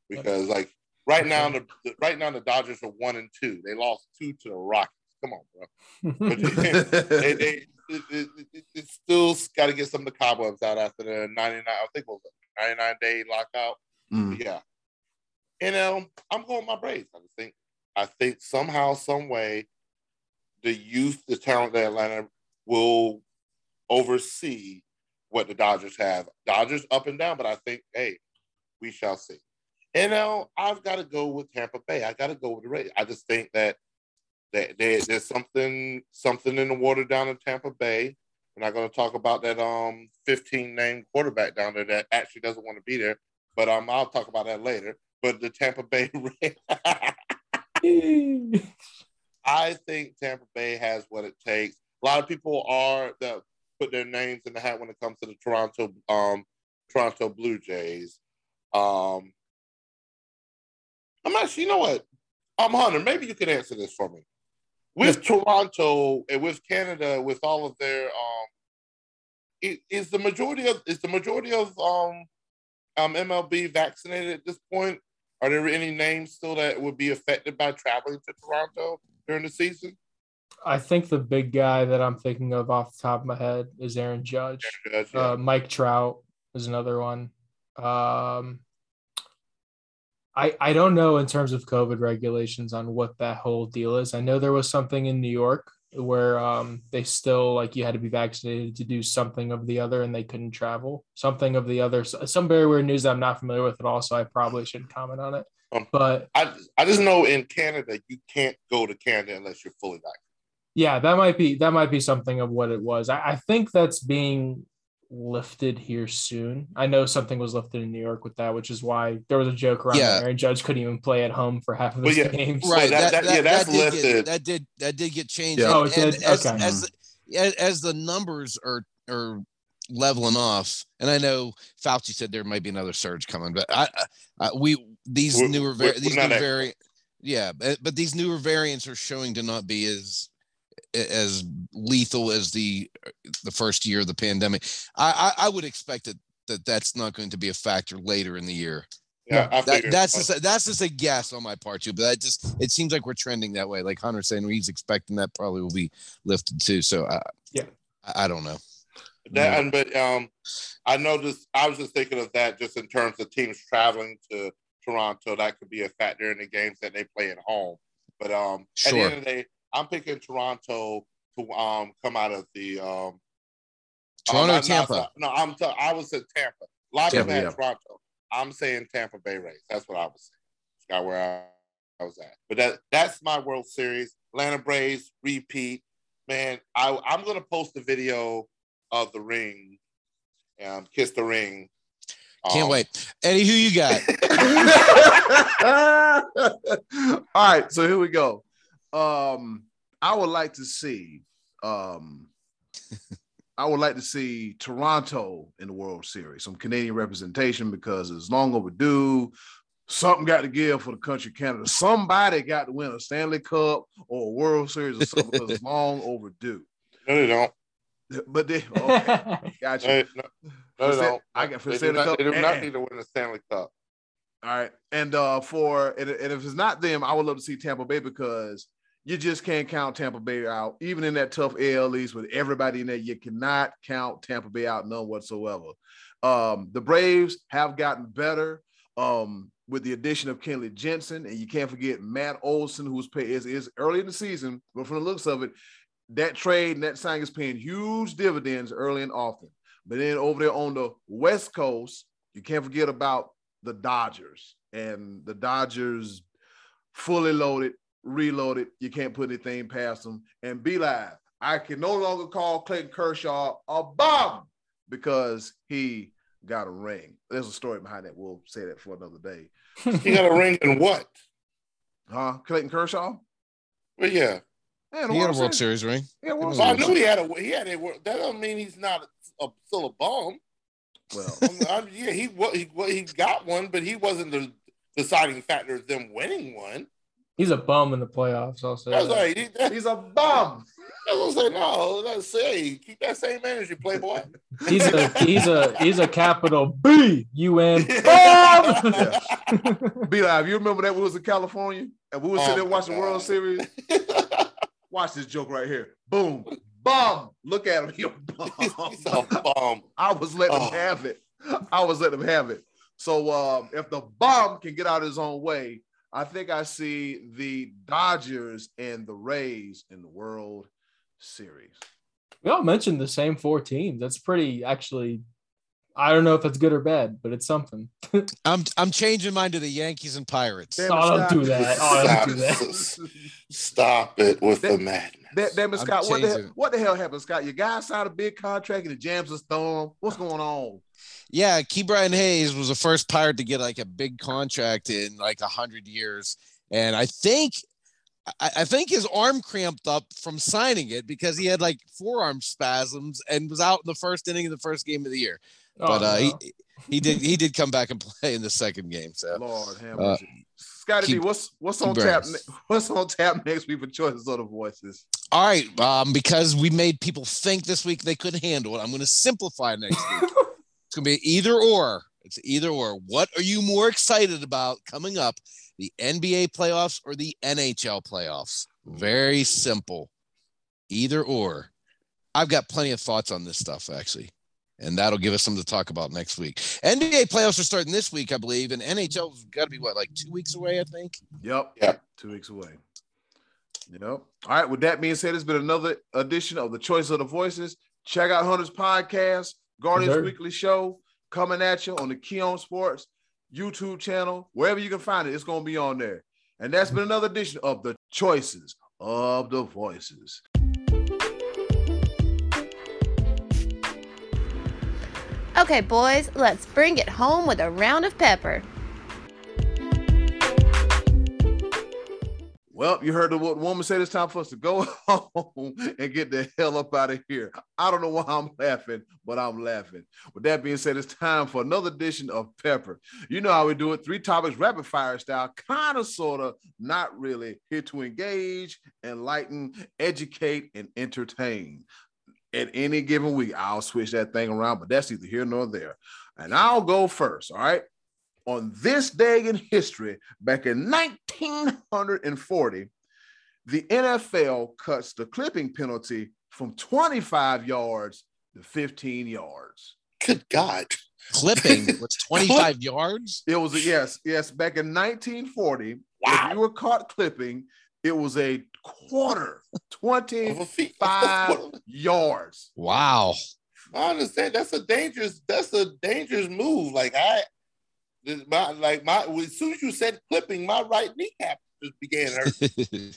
because like right now the, the right now the Dodgers are one and two. They lost two to the Rockies. Come on, bro. But they, they, it, it, it, it still got to get some of the cobwebs out after the 99, I think it was 99 day lockout. Mm. Yeah. And um, I'm going my Braves. I just think I think somehow, some way, the youth, the talent that Atlanta will oversee what the Dodgers have. Dodgers up and down, but I think, hey, we shall see. And now I've got to go with Tampa Bay. I got to go with the Rays. I just think that, that there, there's something something in the water down in Tampa Bay. We're not going to talk about that um 15 name quarterback down there that actually doesn't want to be there. but um, I'll talk about that later. But the Tampa Bay <laughs> I think Tampa Bay has what it takes. A lot of people are that put their names in the hat when it comes to the Toronto um Toronto Blue Jays. Um I'm actually, you know what? I'm Hunter. Maybe you can answer this for me. With Toronto and with Canada, with all of their um, is the majority of is the majority of um, um MLB vaccinated at this point? Are there any names still that would be affected by traveling to Toronto during the season? I think the big guy that I'm thinking of off the top of my head is Aaron Judge. Aaron Judge yeah. uh, Mike Trout is another one. Um, I, I don't know in terms of COVID regulations on what that whole deal is. I know there was something in New York where um, they still like you had to be vaccinated to do something of the other and they couldn't travel. Something of the other, some very weird news that I'm not familiar with at all. So I probably shouldn't comment on it. Um, but I, I just know in Canada, you can't go to Canada unless you're fully vaccinated. Yeah, that might be that might be something of what it was. I, I think that's being lifted here soon. I know something was lifted in New York with that, which is why there was a joke around yeah. Aaron Judge couldn't even play at home for half of his yeah, games. Right. that, that, that, yeah, that's that did lifted. Get, that did that did get changed. Yeah. And, oh, it did. As, okay. As, as, as the numbers are are leveling off, and I know Fauci said there might be another surge coming, but I, I we these we're, newer we're, these new variant, yeah, but, but these newer variants are showing to not be as as lethal as the the first year of the pandemic. I, I, I would expect that, that that's not going to be a factor later in the year. Yeah, that, that's just a, that's just a guess on my part too. But that just it seems like we're trending that way. Like Hunter saying he's expecting that probably will be lifted too. So uh, yeah, I, I don't know. That and but um, I noticed I was just thinking of that just in terms of teams traveling to Toronto. That could be a factor in the games that they play at home. But um, sure. at the end of the day, I'm picking Toronto to um come out of the um Toronto um, Tampa. no, I'm t- I was at Tampa. A lot of people yeah. Toronto. I'm saying Tampa Bay Rays. That's what I was saying. Got where I, I, was at. But that that's my World Series. Atlanta Braves repeat. Man, I I'm gonna post the video of the ring. Um, kiss the ring. Can't um, wait. Eddie, who you got? <laughs> <laughs> All right, so here we go. Um, I would like to see. Um, <laughs> I would like to see Toronto in the World Series, some Canadian representation because it's long overdue. Something got to give for the country of Canada. Somebody got to win a Stanley Cup or a World Series or something because it's <laughs> long overdue. No, they don't. But they okay, <laughs> gotcha. Hey, no, no, they don't. I got for they Stanley not, Cup. They do not need to win a Stanley Cup. All right, and uh, for and, and if it's not them, I would love to see Tampa Bay because you just can't count Tampa Bay out. Even in that tough AL East with everybody in there, you cannot count Tampa Bay out none whatsoever. Um, the Braves have gotten better um, with the addition of Kenley Jansen, and you can't forget Matt Olson, who was paid is, is early in the season, but from the looks of it, that trade and that signing is paying huge dividends early and often. But then over there on the West Coast, you can't forget about the Dodgers and the Dodgers fully loaded reloaded. You can't put anything past them. And be live. I can no longer call Clayton Kershaw a bum because he got a ring. There's a story behind that. We'll say that for another day. <laughs> he got a ring in what? Huh? Clayton Kershaw? Well, yeah. Yeah, he had a World Series, ring. Yeah, World well, I knew he had a. He had a. That doesn't mean he's not a, a, still a bum. Well, I mean, yeah, he he he got one, but he wasn't the deciding factor of them winning one. He's a bum in the playoffs. I'll say. That's right. He, that, he's a bum. I was say no. Let's say keep that same energy, Playboy. He's a he's a he's a capital B U N. <laughs> Be live. You remember that we was in California and we was sitting oh there watching the World Series. <laughs> Watch this joke right here. Boom. Bum. Look at him. He's bum. <laughs> He's a bum. I was letting oh. him have it. I was letting him have it. So um, if the bum can get out of his own way, I think I see the Dodgers and the Rays in the World Series. We all mentioned the same four teams. That's pretty actually I don't know if it's good or bad, but it's something. <laughs> I'm I'm changing mine to the Yankees and Pirates. Damn oh, don't do that. Oh, don't do that. Stop <laughs> it with the madness. That, damn it, Scott. What the, what the hell happened, Scott? Your guy signed a big contract and it jams a storm. What's going on? Yeah, Ke'Bryan Hayes was the first pirate to get like a big contract in like a hundred years. And I think I, I think his arm cramped up from signing it because he had like forearm spasms and was out in the first inning of the first game of the year. Oh, but uh, no. he he did he did come back and <laughs> play in the second game. So Lord have uh, Scotty keep, what's what's on tap? <laughs> What's on tap next week for choices of the voices? All right, um, because we made people think this week they couldn't handle it. I'm going to simplify next week. <laughs> it's going to be either or. It's either or. What are you more excited about coming up? The NBA playoffs or the NHL playoffs? Mm. Very simple. Either or. I've got plenty of thoughts on this stuff actually and that'll give us something to talk about next week. NBA playoffs are starting this week, I believe, and NHL's got to be what, like two weeks away, I think. Yep. Yep. Two weeks away. Yep. All right. With that being said, it's been another edition of the Choice of the Voices. Check out Hunter's podcast, Guardians Weekly Show, coming at you on the Keon Sports YouTube channel, wherever you can find it. It's going to be on there. And that's been another edition of the Choices of the Voices. Okay, boys, let's bring it home with a round of pepper. Well, you heard what the woman said. It's time for us to go <laughs> home and get the hell up out of here. I don't know why I'm laughing, but I'm laughing. With that being said, it's time for another edition of Pepper. You know how we do it three topics, rapid fire style, kind of, sort of, not really. Here to engage, enlighten, educate, and entertain at any given week, I'll switch that thing around, but that's neither here nor there. And I'll go first. All right. On this day in history, back in 1940, the NFL cuts the clipping penalty from 25 yards to 15 yards. Good God. Clipping <laughs> was 25 yards? It was a yes, yes. Back in 1940, wow. if you were caught clipping, it was a quarter, <laughs> 25 yards. Wow. I understand. That's a dangerous, that's a dangerous move. Like I my like my as soon as you said clipping, my right kneecap just began hurt.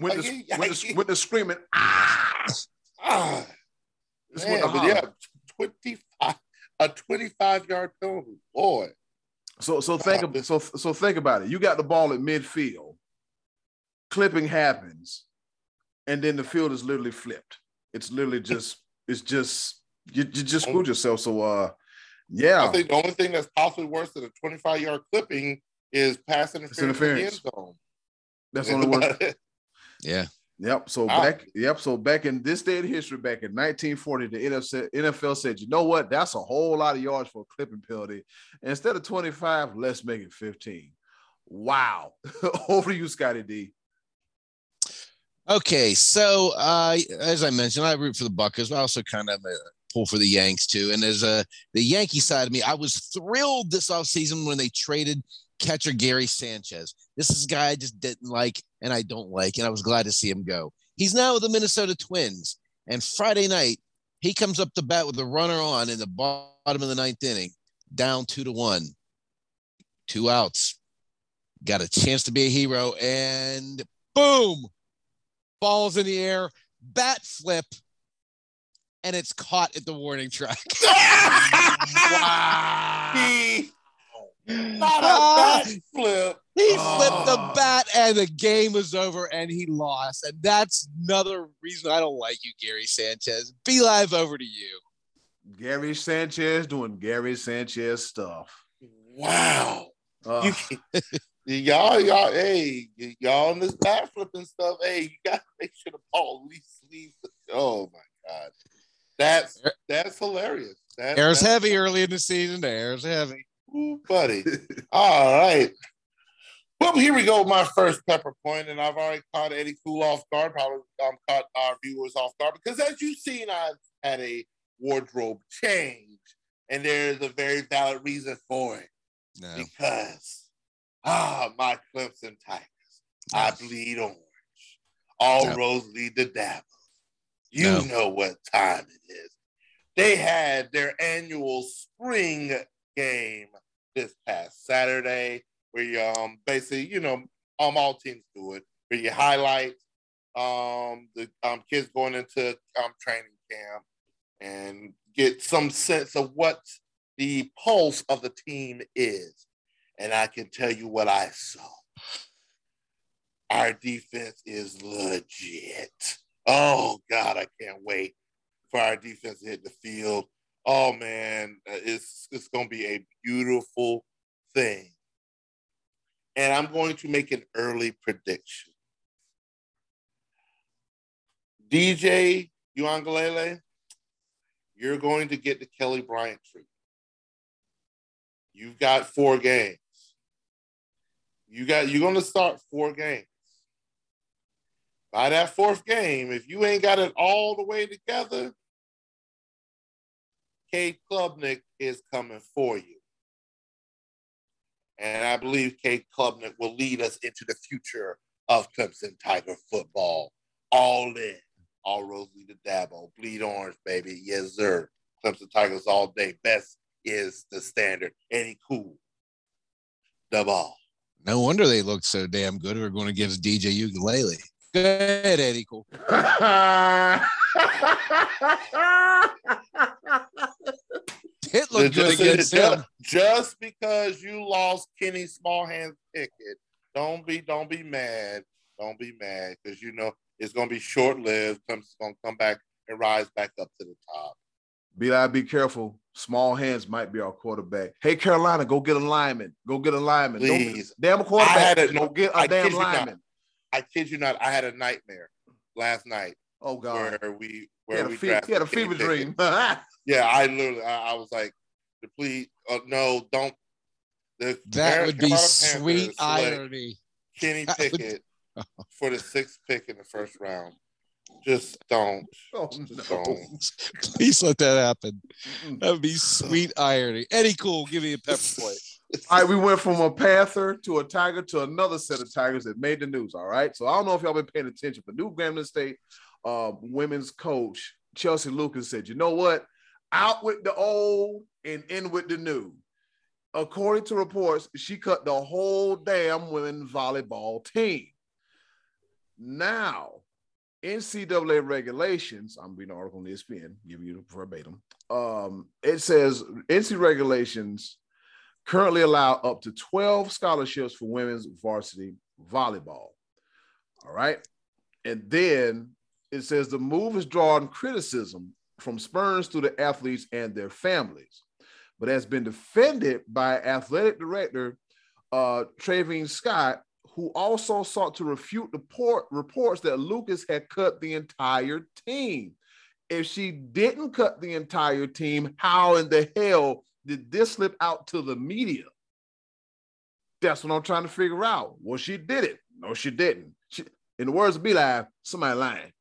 when, like, <laughs> the, when, the, when the screaming, ah, ah. Man, but yeah, 25 a 25 yard penalty. Boy. So so think of so so think about it. You got the ball at midfield clipping happens, and then the field is literally flipped. It's literally just it's just you, you just screwed yourself. So uh yeah. I think the only thing that's possibly worse than a 25 yard clipping is pass interference, interference. in the end zone. That's only worse. <laughs> yeah. Yep. So wow. back, yep. So back in this day in history, back in 1940, the NFL, NFL said, you know what? That's a whole lot of yards for a clipping penalty. Instead of 25, let's make it 15. Wow. <laughs> Over to you, Scotty D. Okay, so uh, as I mentioned, I root for the Buckers. I also kind of uh, pull for the Yanks too. And as a the Yankee side of me, I was thrilled this offseason when they traded catcher Gary Sanchez. This is a guy I just didn't like and I don't like, and I was glad to see him go. He's now with the Minnesota Twins, and Friday night he comes up to bat with a runner on in the bottom of the ninth inning, down two to one, two outs. Got a chance to be a hero, and boom balls in the air, bat flip, and it's caught at the warning track. <laughs> wow. He, not a bat flip. He oh. flipped the oh. bat and the game was over and he lost. And that's another reason I don't like you, Gary Sanchez. Be live over to you. Gary Sanchez doing Gary Sanchez stuff. Wow. Uh, y'all, y'all, hey, y'all on this bat flipping stuff. Hey, you gotta make sure the ball at least leaves. Oh my god, that's that's hilarious. That, air's that's, heavy early in the season. The air's heavy, Ooh, buddy. All right. Well, here we go. My first pepper point, and I've already caught Eddie Cool off guard. Probably um, caught our viewers off guard because, as you've seen, I've had a wardrobe change, and there's a very valid reason for it. No. Because Ah, my Clemson Tigers. I bleed orange. All roads lead to Dabo. You know what time it is. they had their annual spring game this past Saturday, where you um basically, you know, um all teams do it, where you highlight um the um kids going into um training camp and get some sense of what the pulse of the team is. And I can tell you what I saw. Our defense is legit. Oh God, I can't wait for our defense to hit the field. Oh man, uh, it's it's gonna be a beautiful thing. And I'm going to make an early prediction. DJ Uiagalelei, you're going to get the Kelly Bryant treatment. You've got four games. You got you're gonna start four games. By that fourth game, if you ain't got it all the way together, Cade Klubnik is coming for you. And I believe Cade Klubnik will lead us into the future of Clemson Tiger football. All in, all rosy to Dabo, bleed orange, baby. Yes, sir. Clemson Tigers all day. Best is the standard. Any cool. The ball. No wonder they looked so damn good. We're going against DJ Uiagalelei. Go ahead, Eddie. Cool. <laughs> It looked just, good against just, him. Just because you lost Kenny Smallhands Pickett, don't be don't be mad. Don't be mad because you know it's gonna be short lived. Comes gonna come back and rise back up to the top. Be like, be careful. Small hands might be our quarterback. Hey, Carolina, go get a lineman. Go get a lineman. Please. Don't, damn quarterback. I had a, no, go get a I damn lineman. I kid you not. I had a nightmare last night. Oh God. Where we where he we had a, he had a fever dream. <laughs> yeah, I literally I, I was like, please, uh, no, don't. The that would be sweet irony. Kenny Pickett <laughs> for the sixth pick in the first round. Just don't. Oh, no. don't. <laughs> Please let that happen. That would be sweet irony. Eddie Cool, give me a pepper plate. All right, we went from a Panther to a Tiger to another set of Tigers that made the news. All right, so I don't know if y'all been paying attention, but new Grambling State uh, women's coach Chelsea Lucas said, "You know what? Out with the old and in with the new." According to reports, she cut the whole damn women's volleyball team. Now, NCAA regulations, I'm reading an article on ESPN, give you the verbatim. Um, it says NC regulations currently allow up to 12 scholarships for women's varsity volleyball. All right. And then it says the move has drawn criticism from spurns to the athletes and their families, but has been defended by athletic director uh, Trayvean Scott, who also sought to refute the port, reports that Lucas had cut the entire team. If she didn't cut the entire team, how in the hell did this slip out to the media? That's what I'm trying to figure out. Well, she did it. No, she didn't. She, in the words of Live, somebody lying.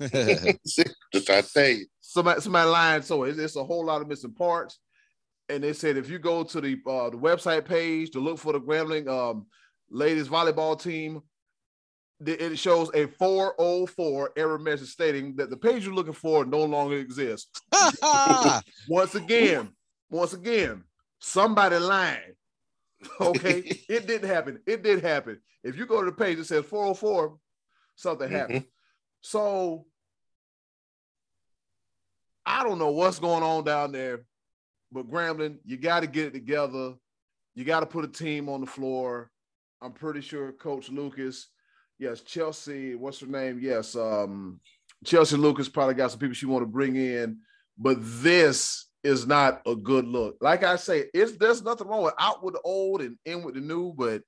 <laughs> Just I say somebody somebody lying. So it's, it's, a whole lot of missing parts. And they said if you go to the uh, the website page to look for the Grambling um, ladies volleyball team, it shows a 404 error message stating that the page you're looking for no longer exists. <laughs> Once again, once again, somebody lying. <laughs> Okay, <laughs> it didn't happen. It did happen. If you go to the page, it says 404, something mm-hmm. happened. So I don't know what's going on down there, but Grambling, you got to get it together. You got to put a team on the floor. I'm pretty sure Coach Lucas, yes, Chelsea, what's her name? Yes, um, Chelsea Lucas probably got some people she want to bring in, but this is not a good look. Like I say, it's there's nothing wrong with out with the old and in with the new, but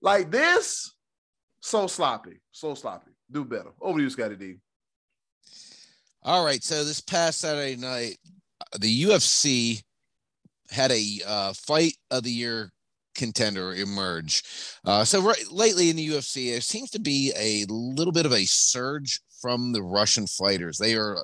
like this, so sloppy, so sloppy. Do better. Over to you, Scotty D. All right. So this past Saturday night, the UFC had a uh, fight of the year contender emerge. Uh, so right, lately in the UFC, there seems to be a little bit of a surge from the Russian fighters. They are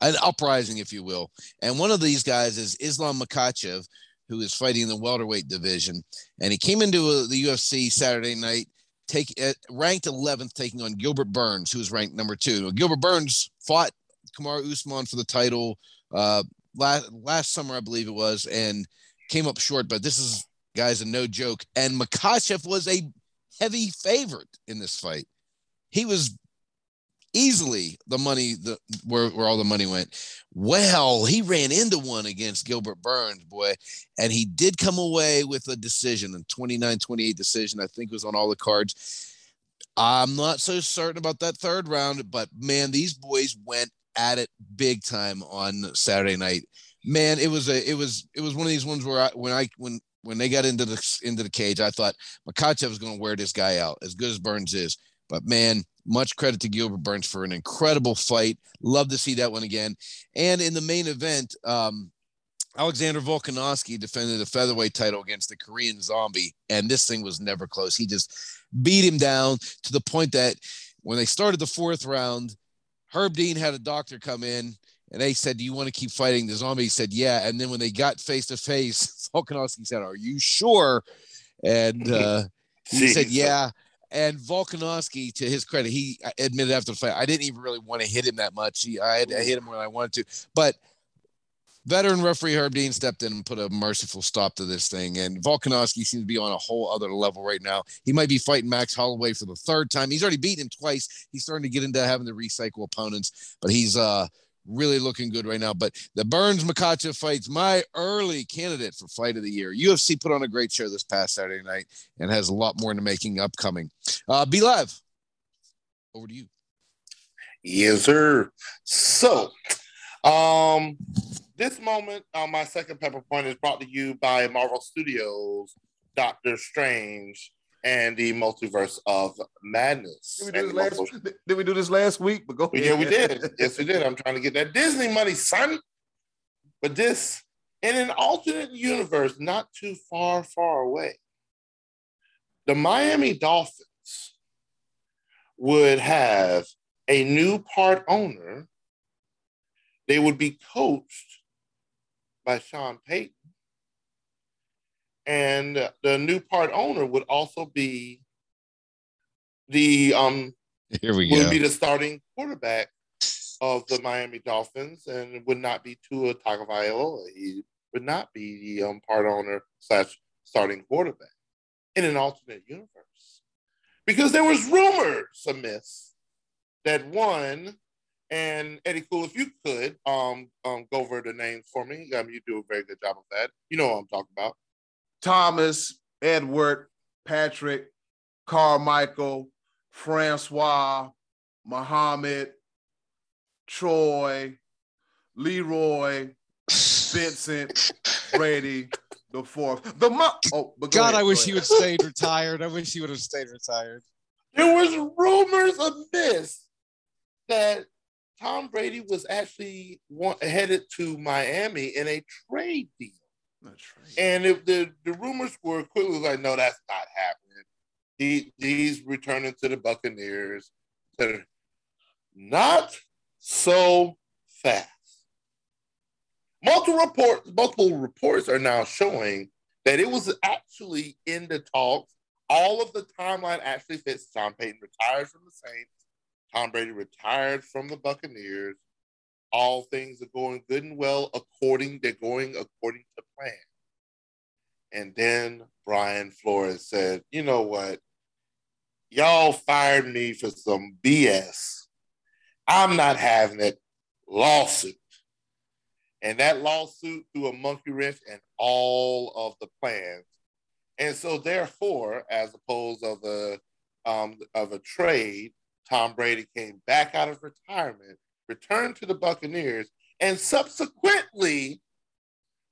an uprising, if you will. And one of these guys is Islam Makhachev, who is fighting in the welterweight division. And he came into a, uh, the UFC Saturday night, take uh, ranked 11th, taking on Gilbert Burns, who is ranked number two. Gilbert Burns fought Kamaru Usman for the title uh, last last summer, I believe it was, and came up short. But this is guys a no joke. And Makhachev was a heavy favorite in this fight. He was easily the money the where, where all the money went. Well, he ran into one against Gilbert Burns, boy, and he did come away with a decision, a 29-28 decision. I think was on all the cards. I'm not so certain about that third round, but man, these boys went at it big time on Saturday night. Man, it was a it was it was one of these ones where I when I when when they got into the into the cage, I thought Makhachev was going to wear this guy out as good as Burns is. But man, much credit to Gilbert Burns for an incredible fight. Love to see that one again. And in the main event, um, Alexander Volkanovski defended the featherweight title against the Korean Zombie, and this thing was never close. He just beat him down to the point that when they started the fourth round, Herb Dean had a doctor come in and they said, Do you want to keep fighting? The zombie said, Yeah. And then when they got face to face, <laughs> Volkanovski said, Are you sure? And uh, he said, Yeah. And Volkanovski, to his credit, he admitted after the fight, I didn't even really want to hit him that much. He, I, had, I hit him when I wanted to. But veteran referee Herb Dean stepped in and put a merciful stop to this thing. And Volkanovski seems to be on a whole other level right now. He might be fighting Max Holloway for the third time. He's already beaten him twice. He's starting to get into having to recycle opponents, but he's uh really looking good right now. But the Burns Makhachev fight's my early candidate for fight of the year. UFC put on a great show this past Saturday night and has a lot more in the making upcoming. Uh, be live. Over to you. Yes, sir. So, um, this moment, uh, my second pepper point is brought to you by Marvel Studios, Doctor Strange, and the multiverse of madness. Did we do, this last, did we do this last week? But go yeah, we did. <laughs> Yes, we did. I'm trying to get that Disney money, son. But this, in an alternate universe, not too far, far away, the Miami Dolphins would have a new part owner. They would be coached by Sean Payton and the new part owner would also be the um here we would go be the starting quarterback of the Miami Dolphins and would not be Tua Tagovailoa. He would not be the um, part owner slash starting quarterback in an alternate universe because there was rumors amiss that one and Eddie Cool, if you could um, um go over the names for me, um, you do a very good job of that. You know what I'm talking about. Thomas, Edward, Patrick, Carmichael, Francois, Muhammad, Troy, Leroy, Vincent, Brady, the fourth. The mo- oh, God, ahead, I wish he would stayed retired. I wish he would have stayed retired. There was rumors of this that Tom Brady was actually want, headed to Miami in a trade deal. And if the, the rumors were quickly like, no, that's not happening. He he's returning to the Buccaneers. Not so fast. Multiple reports, multiple reports are now showing that it was actually in the talks. All of the timeline actually fits. Tom Payton retired from the Saints. Tom Brady retired from the Buccaneers all things are going good and well according they're going according to plan. And then brian flores said you know what? Y'all fired me for some bs i'm not having it lawsuit. And that lawsuit threw a monkey wrench in all of the plans. And so therefore as opposed of a um, of a trade tom brady came back out of retirement returned to the Buccaneers, and subsequently,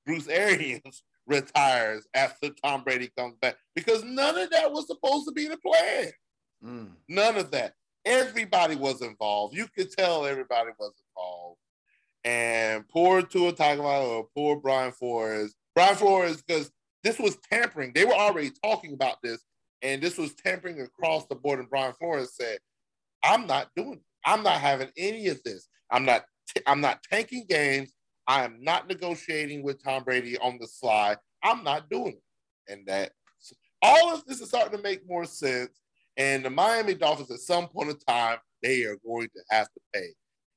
Bruce Arians <laughs> retires after Tom Brady comes back because none of that was supposed to be the plan. Mm. None of that. Everybody was involved. You could tell everybody was involved. And poor Tua Tagovailoa, or poor Brian Flores. Brian Flores, because this was tampering. They were already talking about this, and this was tampering across the board. And Brian Flores said, "I'm not doing it. I'm not having any of this. I'm not t- I'm not tanking games. I am not negotiating with Tom Brady on the sly. I'm not doing it. And that all of this is starting to make more sense. And the Miami Dolphins, at some point in time, they are going to have to pay.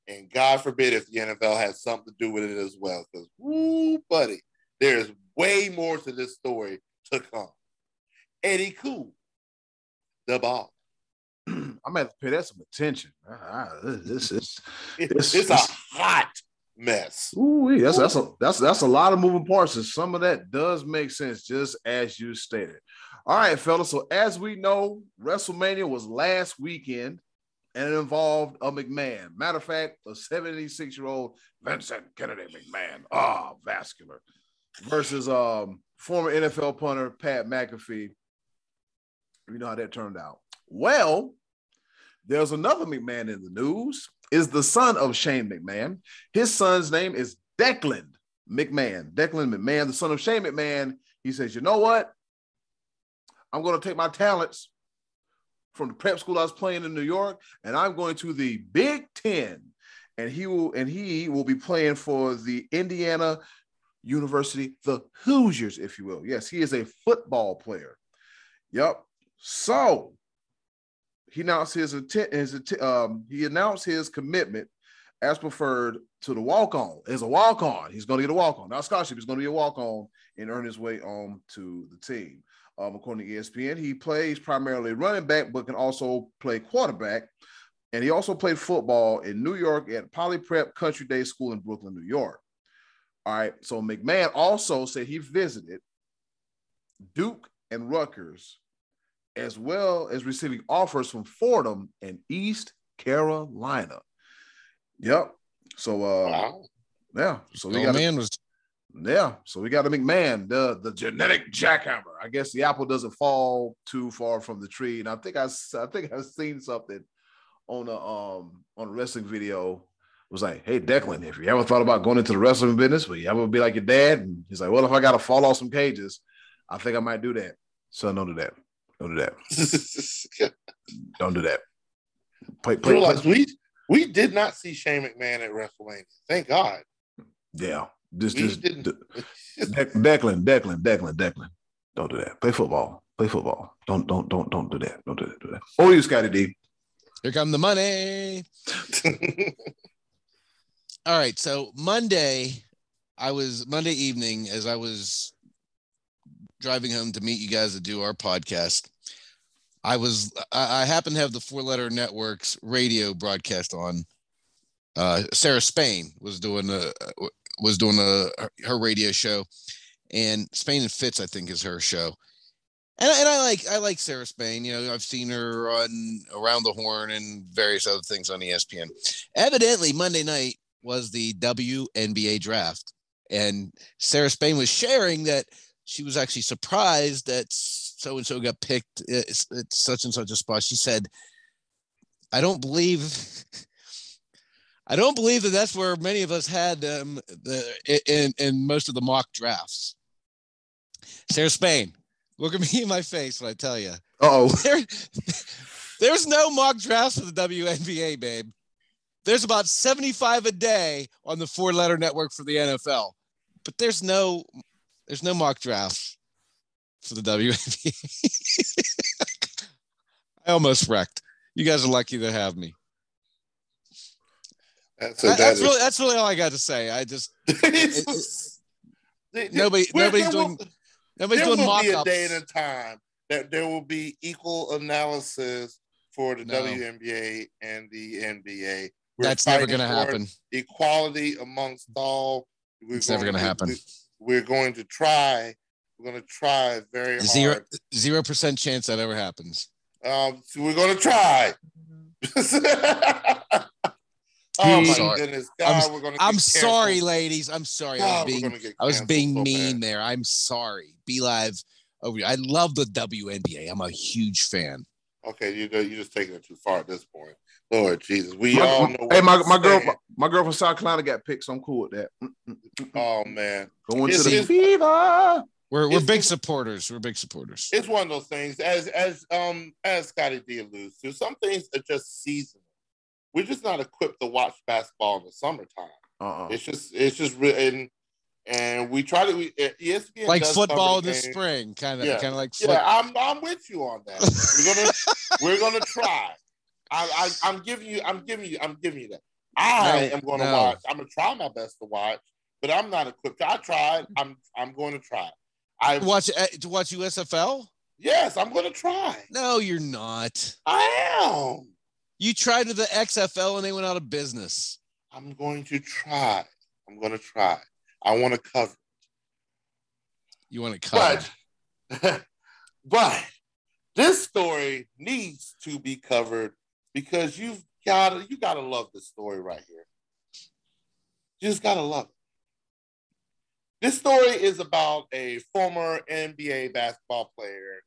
And God forbid if the NFL has something to do with it as well. Because, woo, buddy, there's way more to this story to come. Eddie Cool, the ball. I'm gonna have to pay that some attention. Ah, this, is <laughs> it's, it's a hot mess. Ooh, that's that's a that's that's a lot of moving parts, and some of that does make sense, just as you stated. All right, fellas. So as we know, WrestleMania was last weekend, and it involved a McMahon. Matter of fact, a 76 year old Vincent Kennedy McMahon, ah, oh, vascular, versus um former NFL punter Pat McAfee. You know how that turned out. Well, there's another McMahon in the news. Is the son of Shane McMahon. His son's name is Declan McMahon. Declan McMahon, the son of Shane McMahon. He says, you know what? I'm going to take my talents from the prep school I was playing in New York, and I'm going to the Big Ten, and he will and he will be playing for the Indiana University, the Hoosiers, if you will. Yes, he is a football player. Yep. So he announced his intent. His um, he announced his commitment as preferred to the walk on. As a walk on, he's going to get a walk on. Now scholarship, he's going to be a walk on and earn his way on to the team. Um, according to ESPN, he plays primarily running back, but can also play quarterback. And he also played football in New York at Poly Prep Country Day School in Brooklyn, New York. All right. So McMahon also said he visited Duke and Rutgers as well as receiving offers from Fordham and East Carolina. Yep. So uh wow. yeah. So we got man was yeah. So we got a McMahon, the the genetic jackhammer. I guess the apple doesn't fall too far from the tree. And I think I I think I've seen something on a um on a wrestling video. It was like, hey Declan, if you ever thought about going into the wrestling business, will you ever be like your dad? And he's like, well, if I gotta fall off some cages, I think I might do that. So no to that. Don't do that. <laughs> Don't do that. Play, play, play. We we did not see Shane McMahon at WrestleMania. Thank God. Yeah. Just, just didn't. Declan, Declan, Declan, Declan. Don't do that. Play football. Play football. Don't, don't, don't, don't do that. Don't do that. Do that. Oh, you, Scotty D. Here come the money. <laughs> All right. So Monday, I was Monday evening as I was driving home to meet you guys to do our podcast, I was I, I to have the Four Letter Networks radio broadcast on. Uh, Sarah Spain was doing a was doing a her radio show, and Spain and Fitz I think is her show. And, and I like I like Sarah Spain. You know, I've seen her on Around the Horn and various other things on ESPN. Evidently, Monday night was the WNBA draft, and Sarah Spain was sharing that she was actually surprised that so and so got picked at, such and such a spot. She said, "I don't believe." I don't believe that that's where many of us had um, the in in most of the mock drafts. Sarah Spain, look at me in my face when I tell you. Oh, <laughs> there, there's no mock drafts for the WNBA, babe. There's about 75 a day on the four letter network for the NFL, but there's no there's no mock drafts for the WNBA. <laughs> I almost wrecked. You guys are lucky to have me. That's, that that's is, really that's really all I got to say. I just <laughs> it, it, nobody nobody's doing will, nobody's doing mock ups. There will be a day and a time that there will be equal analysis for the no. WNBA and the NBA. We're that's never going to happen. Equality amongst all. We're it's never going to happen. We, we're going to try. We're going to try very zero hard. zero percent chance that ever happens. Um, so we're going to try. <laughs> oh my sorry. goodness, God, I'm, we're going to. I'm sorry, ladies. I'm sorry. God, I was being I was being so mean bad. there. I'm sorry. Be live. Over. I love the WNBA. I'm a huge fan. Okay, you you just taking it too far at this point. Lord Jesus, we my, all know. Hey, my, my girl, my girl from South Carolina got picked, so I'm cool with that. Oh man, going it's, to the fever. We're we're big supporters. We're big supporters. It's one of those things, as as um as Scotty D alludes to. Some things are just seasonal. We're just not equipped to watch basketball in the summertime. Uh-uh. It's just it's just and and we try to we, ESPN like football in the spring, kind of yeah. kind of like yeah. I'm I'm with you on that. we're gonna we're gonna try. I, I am giving you I'm giving you I'm giving you that. I No, am going to no. watch. I'm going to try my best to watch, but I'm not equipped. I tried. I'm I'm going to try. I watch uh, to watch USFL? yes, I'm going to try. No, you're not. I am. You tried with the XFL and they went out of business. I'm going to try. I'm going to try. I want to cover. You want to cover. But <laughs> but this story needs to be covered because you've got to you got to love this story right here. You just got to love it. This story is about a former NBA basketball player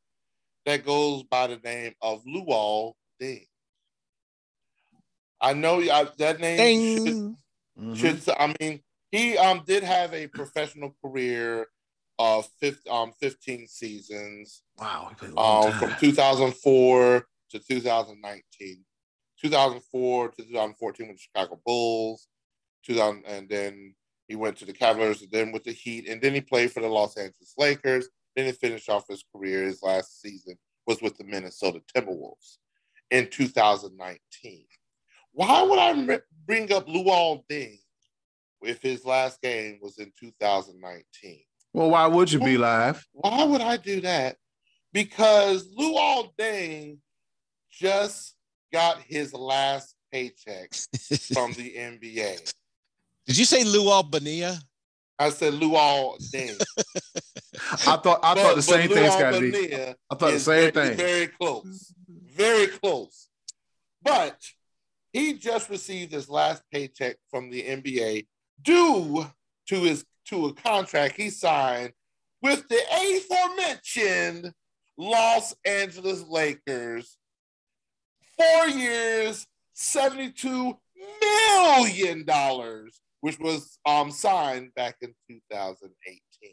that goes by the name of Luol Deng. I know I, that name should, Ding. Mhm. should I mean he um did have a professional career of 15, um 15 seasons Wow. he played a long um from 2004 to 2019 2004 to 2014 with the Chicago Bulls 2000 and then he went to the Cavaliers and then with the Heat and then he played for the Los Angeles Lakers then he finished off his career his last season was with the Minnesota Timberwolves in 2019 why would I re- bring up Luol Deng if his last game was in 2019? Well, why would you be live? Why would I do that? Because Luol Deng just got his last paycheck from the NBA. <laughs> Did you say Lou Albania? I said Luol Deng. <laughs> I thought I thought the same thing, Scotty. I thought the same very, thing. Very close. Very close. But he just received his last paycheck from the NBA due to his to a contract he signed with the aforementioned Los Angeles Lakers. Four years, $72 million, which was um signed back in 2018.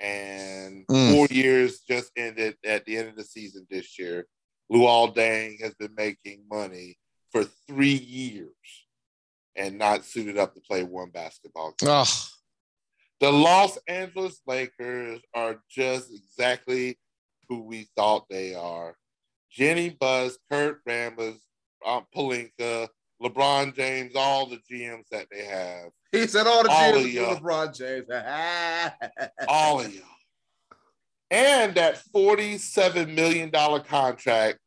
And Mm. four years just ended at the end of the season this year. Luol Deng has been making money for three years and not suited up to play one basketball game. Oh, The Los Angeles Lakers are just exactly who we thought they are. Jeanie Buss, Kurt Rambis, um, Pelinka, LeBron James, all the GMs that they have, He said all the All cheers of. LeBron James. <laughs> all of y'all. And that $47 million contract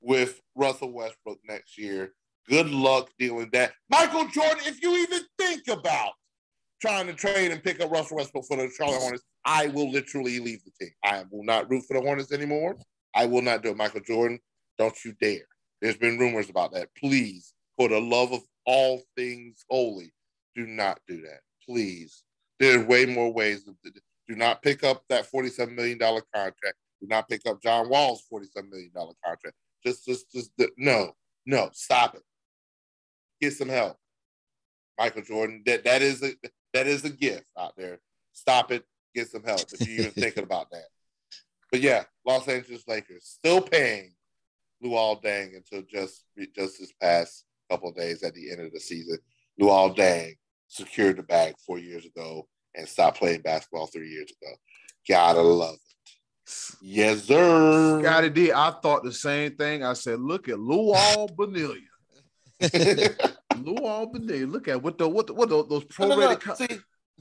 with Russell Westbrook next year. Good luck dealing that. Michael Jordan, if you even think about trying to trade and pick up Russell Westbrook for the Charlotte Hornets, I will literally leave the team. I will not root for the Hornets anymore. I will not do it. Michael Jordan, don't you dare. There's been rumors about that. Please, for the love of all things holy, do not do that. Please. There's way more ways. Do not pick up that $47 million contract. Do not pick up John Wall's $47 million contract. Just, just, just, no, no, stop it. Get some help. Michael Jordan, that, that is a that is a gift out there. Stop it, get some help if you're even thinking about that. But yeah, Los Angeles Lakers still paying Luol Deng until just just this past couple of days at the end of the season. Luol Deng secured the bag four years ago and stopped playing basketball three years ago. Gotta love it. Yes, sir. Scotty D, I thought the same thing. I said, look at Luol Bonilla. <laughs> Luol Bonilla. Look at what the what the, what the, those No, no, no. See,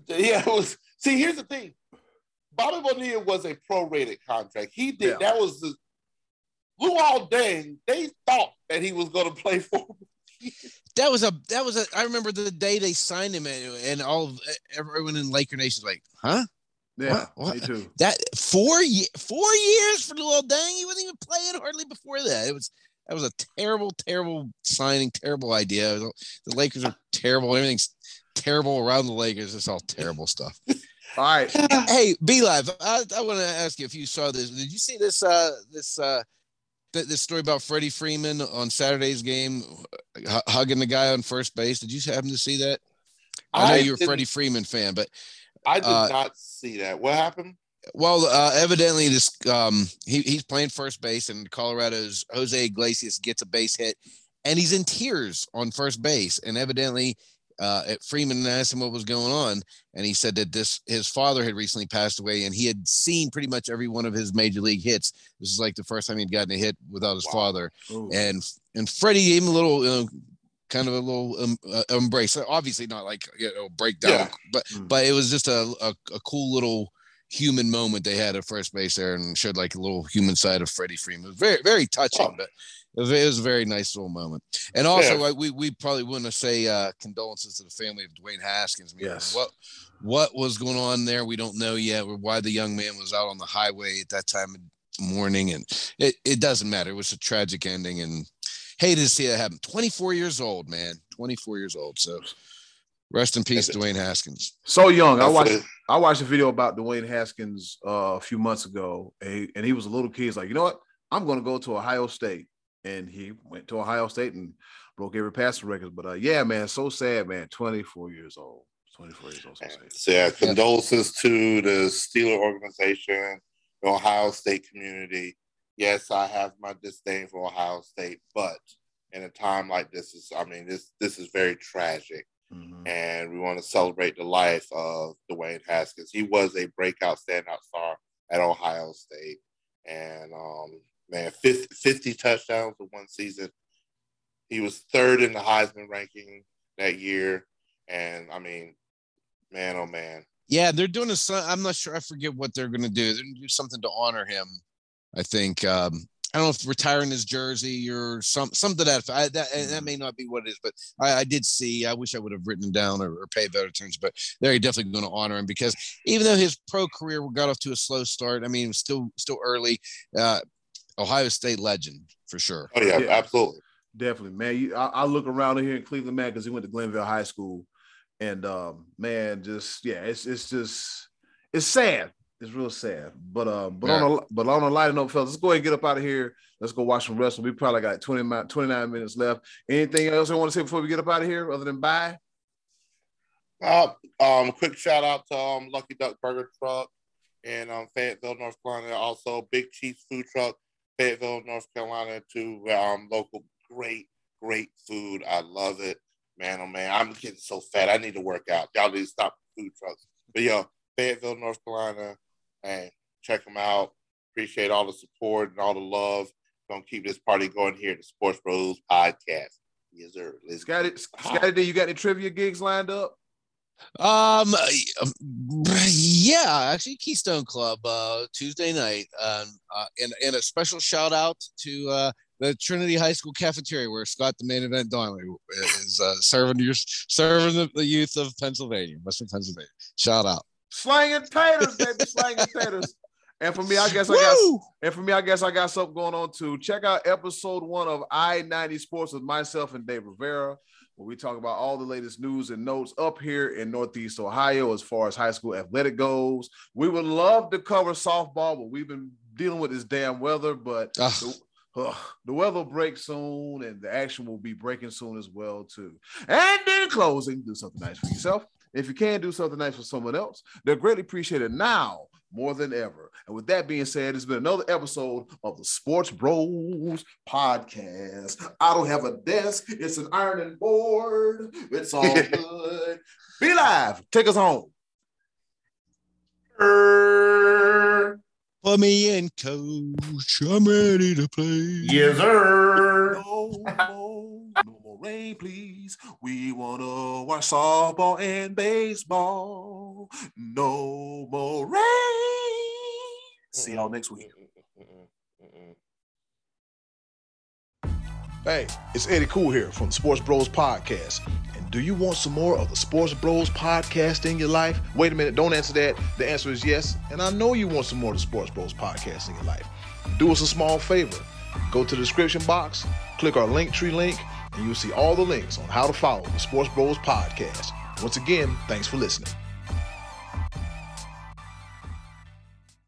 yeah, it was. See, here's the thing. Bobby Bonilla was a prorated contract. He did Yeah. that was the Luol Deng. They thought that he was going to play for. <laughs> that was a that was a. I remember the day they signed him, and, and all of everyone in Laker Nation was like, "Huh? yeah, What- what? me too. That four ye- four years for Lil Dang? He wasn't even playing hardly before that. It was that was a terrible, terrible signing, terrible idea. The the Lakers are terrible. Everything's terrible around the Lakers. It's all terrible stuff. <laughs> All right. <sighs> hey, Be Live, I, I want to ask you if you saw this. Did you see this? Uh, this uh, th- this story about Freddie Freeman on Saturday's game, hu- hugging the guy on first base. Did you happen to see that? I know you're a didn't- Freddie Freeman fan, but I did Uh, not see that. What happened? well, uh, evidently this um, he, he's playing first base, and Colorado's Jose Iglesias gets a base hit, and he's in tears on first base, and evidently. Uh, at Freeman and asked him what was going on, and he said that this his father had recently passed away, and he had seen pretty much every one of his major league hits. This is like the first time he'd gotten a hit without his Wow. father, Ooh. and and Freddie gave him a little you know, kind of a little um, uh, embrace. Obviously, not like you know breakdown, yeah. but mm. but it was just a, a, a cool little human moment they had at first base there and showed like a little human side of Freddie Freeman. It was very very touching, oh. but it was, it was, a very nice little moment. And also, yeah. like, we we probably wouldn't say uh, condolences to the family of Dwayne Haskins. yes. What what was going on there? We don't know yet. Why the young man was out on the highway at that time of morning, and it it doesn't matter. It was a tragic ending, and hated to see that happen. 24 years old, man. 24 years old. So rest in peace, Dwayne Haskins. So young. I watched I watched a video about Dwayne Haskins uh, a few months ago, and he, and he was a little kid. He's like, you know what? I'm going to go to Ohio State, and he went to Ohio State and broke every passing record. But uh, yeah, man, so sad, man. 24 years old. 24 years old. So, sad. yeah, condolences to the Steeler organization, the Ohio State community yes, I have my disdain for Ohio State, but in a time like this is I mean this this is very tragic. Mm-hmm. And we want to celebrate the life of Dwayne Haskins. He was a breakout standout star at Ohio State. And um, man, 50, 50 touchdowns in one season. He was third in the Heisman ranking that year. And I mean, man, oh man. Yeah, they're doing a. I'm not sure. I forget what they're going to do. They're going to do something to honor him I think um, I don't know if retiring his jersey or some something to that I, that, that mm-hmm. may not be what it is, but I, I did see. I wish I would have written down or, or paid better attention, but they're definitely going to honor him because even though his pro career got off to a slow start, I mean, it was still still early. Uh, Ohio State legend for sure. Oh yeah, yeah. absolutely, definitely, man. You, I, I, look around here in Cleveland, man, because he went to Glenville High School, and um, man, just yeah, it's it's just it's sad it's real sad. But uh, but yeah. on a but on a lighter note, fellas, let's go ahead and get up out of here. Let's go watch some wrestling. We probably got 20, 29 minutes left. Anything else I want to say before we get up out of here, other than bye? Uh, um, quick shout out to um, Lucky Duck Burger Truck and um, Fayetteville, North Carolina. Also, Big Cheese Food Truck, Fayetteville, North Carolina. To um, local great, great food. I love it, man. Oh man, I'm getting so fat. I need to work out. Y'all need to stop food trucks. But yo, Fayetteville, North Carolina and check them out. Appreciate all the support and all the love. Gonna keep this party going here at the Sports Bros Podcast. Yes, sir. Let's Scotty, Scotty, you got any trivia gigs lined up? Um, <sighs> yeah, actually, Keystone Club uh, Tuesday night, um, uh, and and a special shout out to uh, the Trinity High School cafeteria where Scott, the main event Donnelly, is uh, serving your serving the, the youth of Pennsylvania, Western Pennsylvania. Shout out slanging taters, baby, slanging taters. And for me, I guess I got and for me, I guess I got something going on too. Check out episode one of I 90 Sports with myself and Dave Rivera, where we talk about all the latest news and notes up here in Northeast Ohio as far as high school athletic goes. We would love to cover softball, but we've been dealing with this damn weather. But the, uh, the weather will break soon, and the action will be breaking soon as well too. And in closing, do something nice for yourself. If you can do something nice for someone else, they're greatly appreciated now more than ever. And with that being said, it's been another episode of the Sports Bros podcast. I don't have a desk, it's an ironing board. It's all <laughs> good. Be live. Take us home. Put me in, coach. I'm ready to play. Yes, sir. No, no more rain, please. We want to watch softball and baseball. No more rain. See y'all next week. Hey, it's Eddie Cool here from the Sports Bros Podcast. And do you want some more of the Sports Bros Podcast in your life? Wait a minute, don't answer that. The answer is yes. And I know you want some more of the Sports Bros Podcast in your life. Do us a small favor. Go to the description box, click our Linktree link, and you'll see all the links on how to follow the Sports Bros Podcast. Once again, thanks for listening.